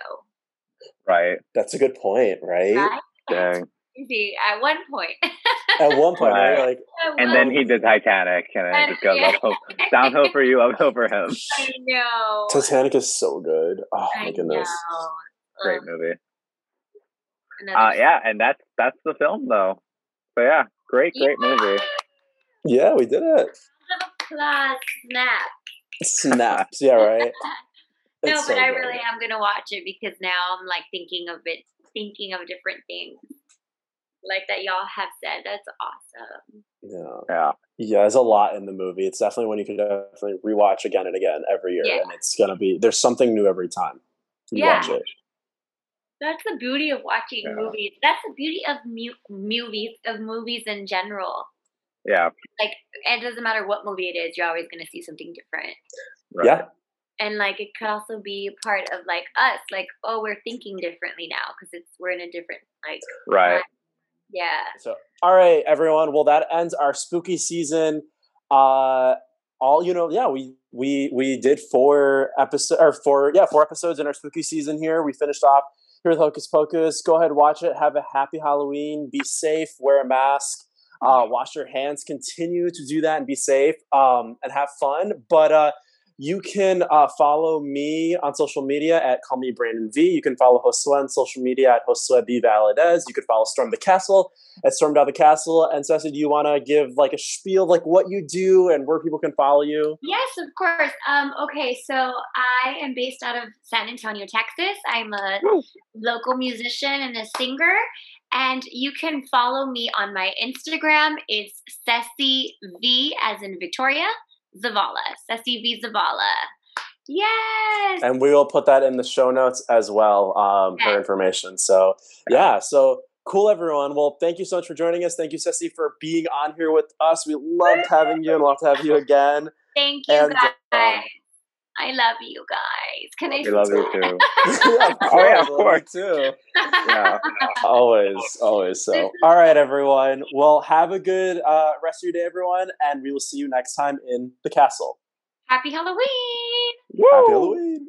right. That's a good point, right? Right? Dang. crazy. At one point. At one point, right? Right. like And then he did Titanic, and then it And- just goes yeah. uphill, downhill for you, uphill for him. I know. Titanic is so good. Oh I my goodness. know. Great movie. another Uh, yeah, and that's that's the film though. So yeah, great, great Yeah. movie. Yeah, we did it. applause, snap. Snaps. Yeah, right. No, It's but so I good. really am gonna watch it because now I'm like thinking of it, thinking of different things, like that y'all have said. That's awesome. Yeah. Yeah, Yeah, there's a lot in the movie. It's definitely one you can definitely rewatch again and again every year. Yeah. And it's gonna be there's something new every time you Yeah. watch it. That's the beauty of watching Yeah. movies. That's the beauty of mu- movies of movies in general. yeah, Like it doesn't matter what movie it is, you're always gonna see something different. right. Yeah. And like it could also be part of like us, like oh we're thinking differently now because it's we're in a different like right. Yeah. So all right, everyone. Well that ends our spooky season. Uh all you know, yeah, we we we did four episodes or four yeah, four episodes in our spooky season here. We finished off here with Hocus Pocus. Go ahead, watch it. Have a happy Halloween. Be safe. Wear a mask. Uh, wash your hands. Continue to do that and be safe um, and have fun. But uh, you can uh, follow me on social media at Call Me Brandon V. You can follow Josue on social media at Josue B. Valadez. You can follow Storm the Castle at Storm the Castle. And Ceci, do you want to give like a spiel, like what you do and where people can follow you? Yes, of course. Um, okay, so I am based out of San Antonio, Texas. I'm a local musician and a singer. And you can follow me on my Instagram. It's Ceci V as in Victoria. Zavala, Ceci V Zavala. Yes. And we will put that in the show notes as well, um, yes. her information. So, yeah, so cool, everyone. Well, thank you so much for joining us. Thank you, Ceci, for being on here with us. We loved having you and love to have you again. Thank you, and, guys. Um, I love you guys. Can I? We love you too. yeah, oh yeah, of course too. Yeah, always, always. So, all right, everyone. Well, have a good uh, rest of your day, everyone, and we will see you next time in the castle. Happy Halloween! Woo! Happy Halloween!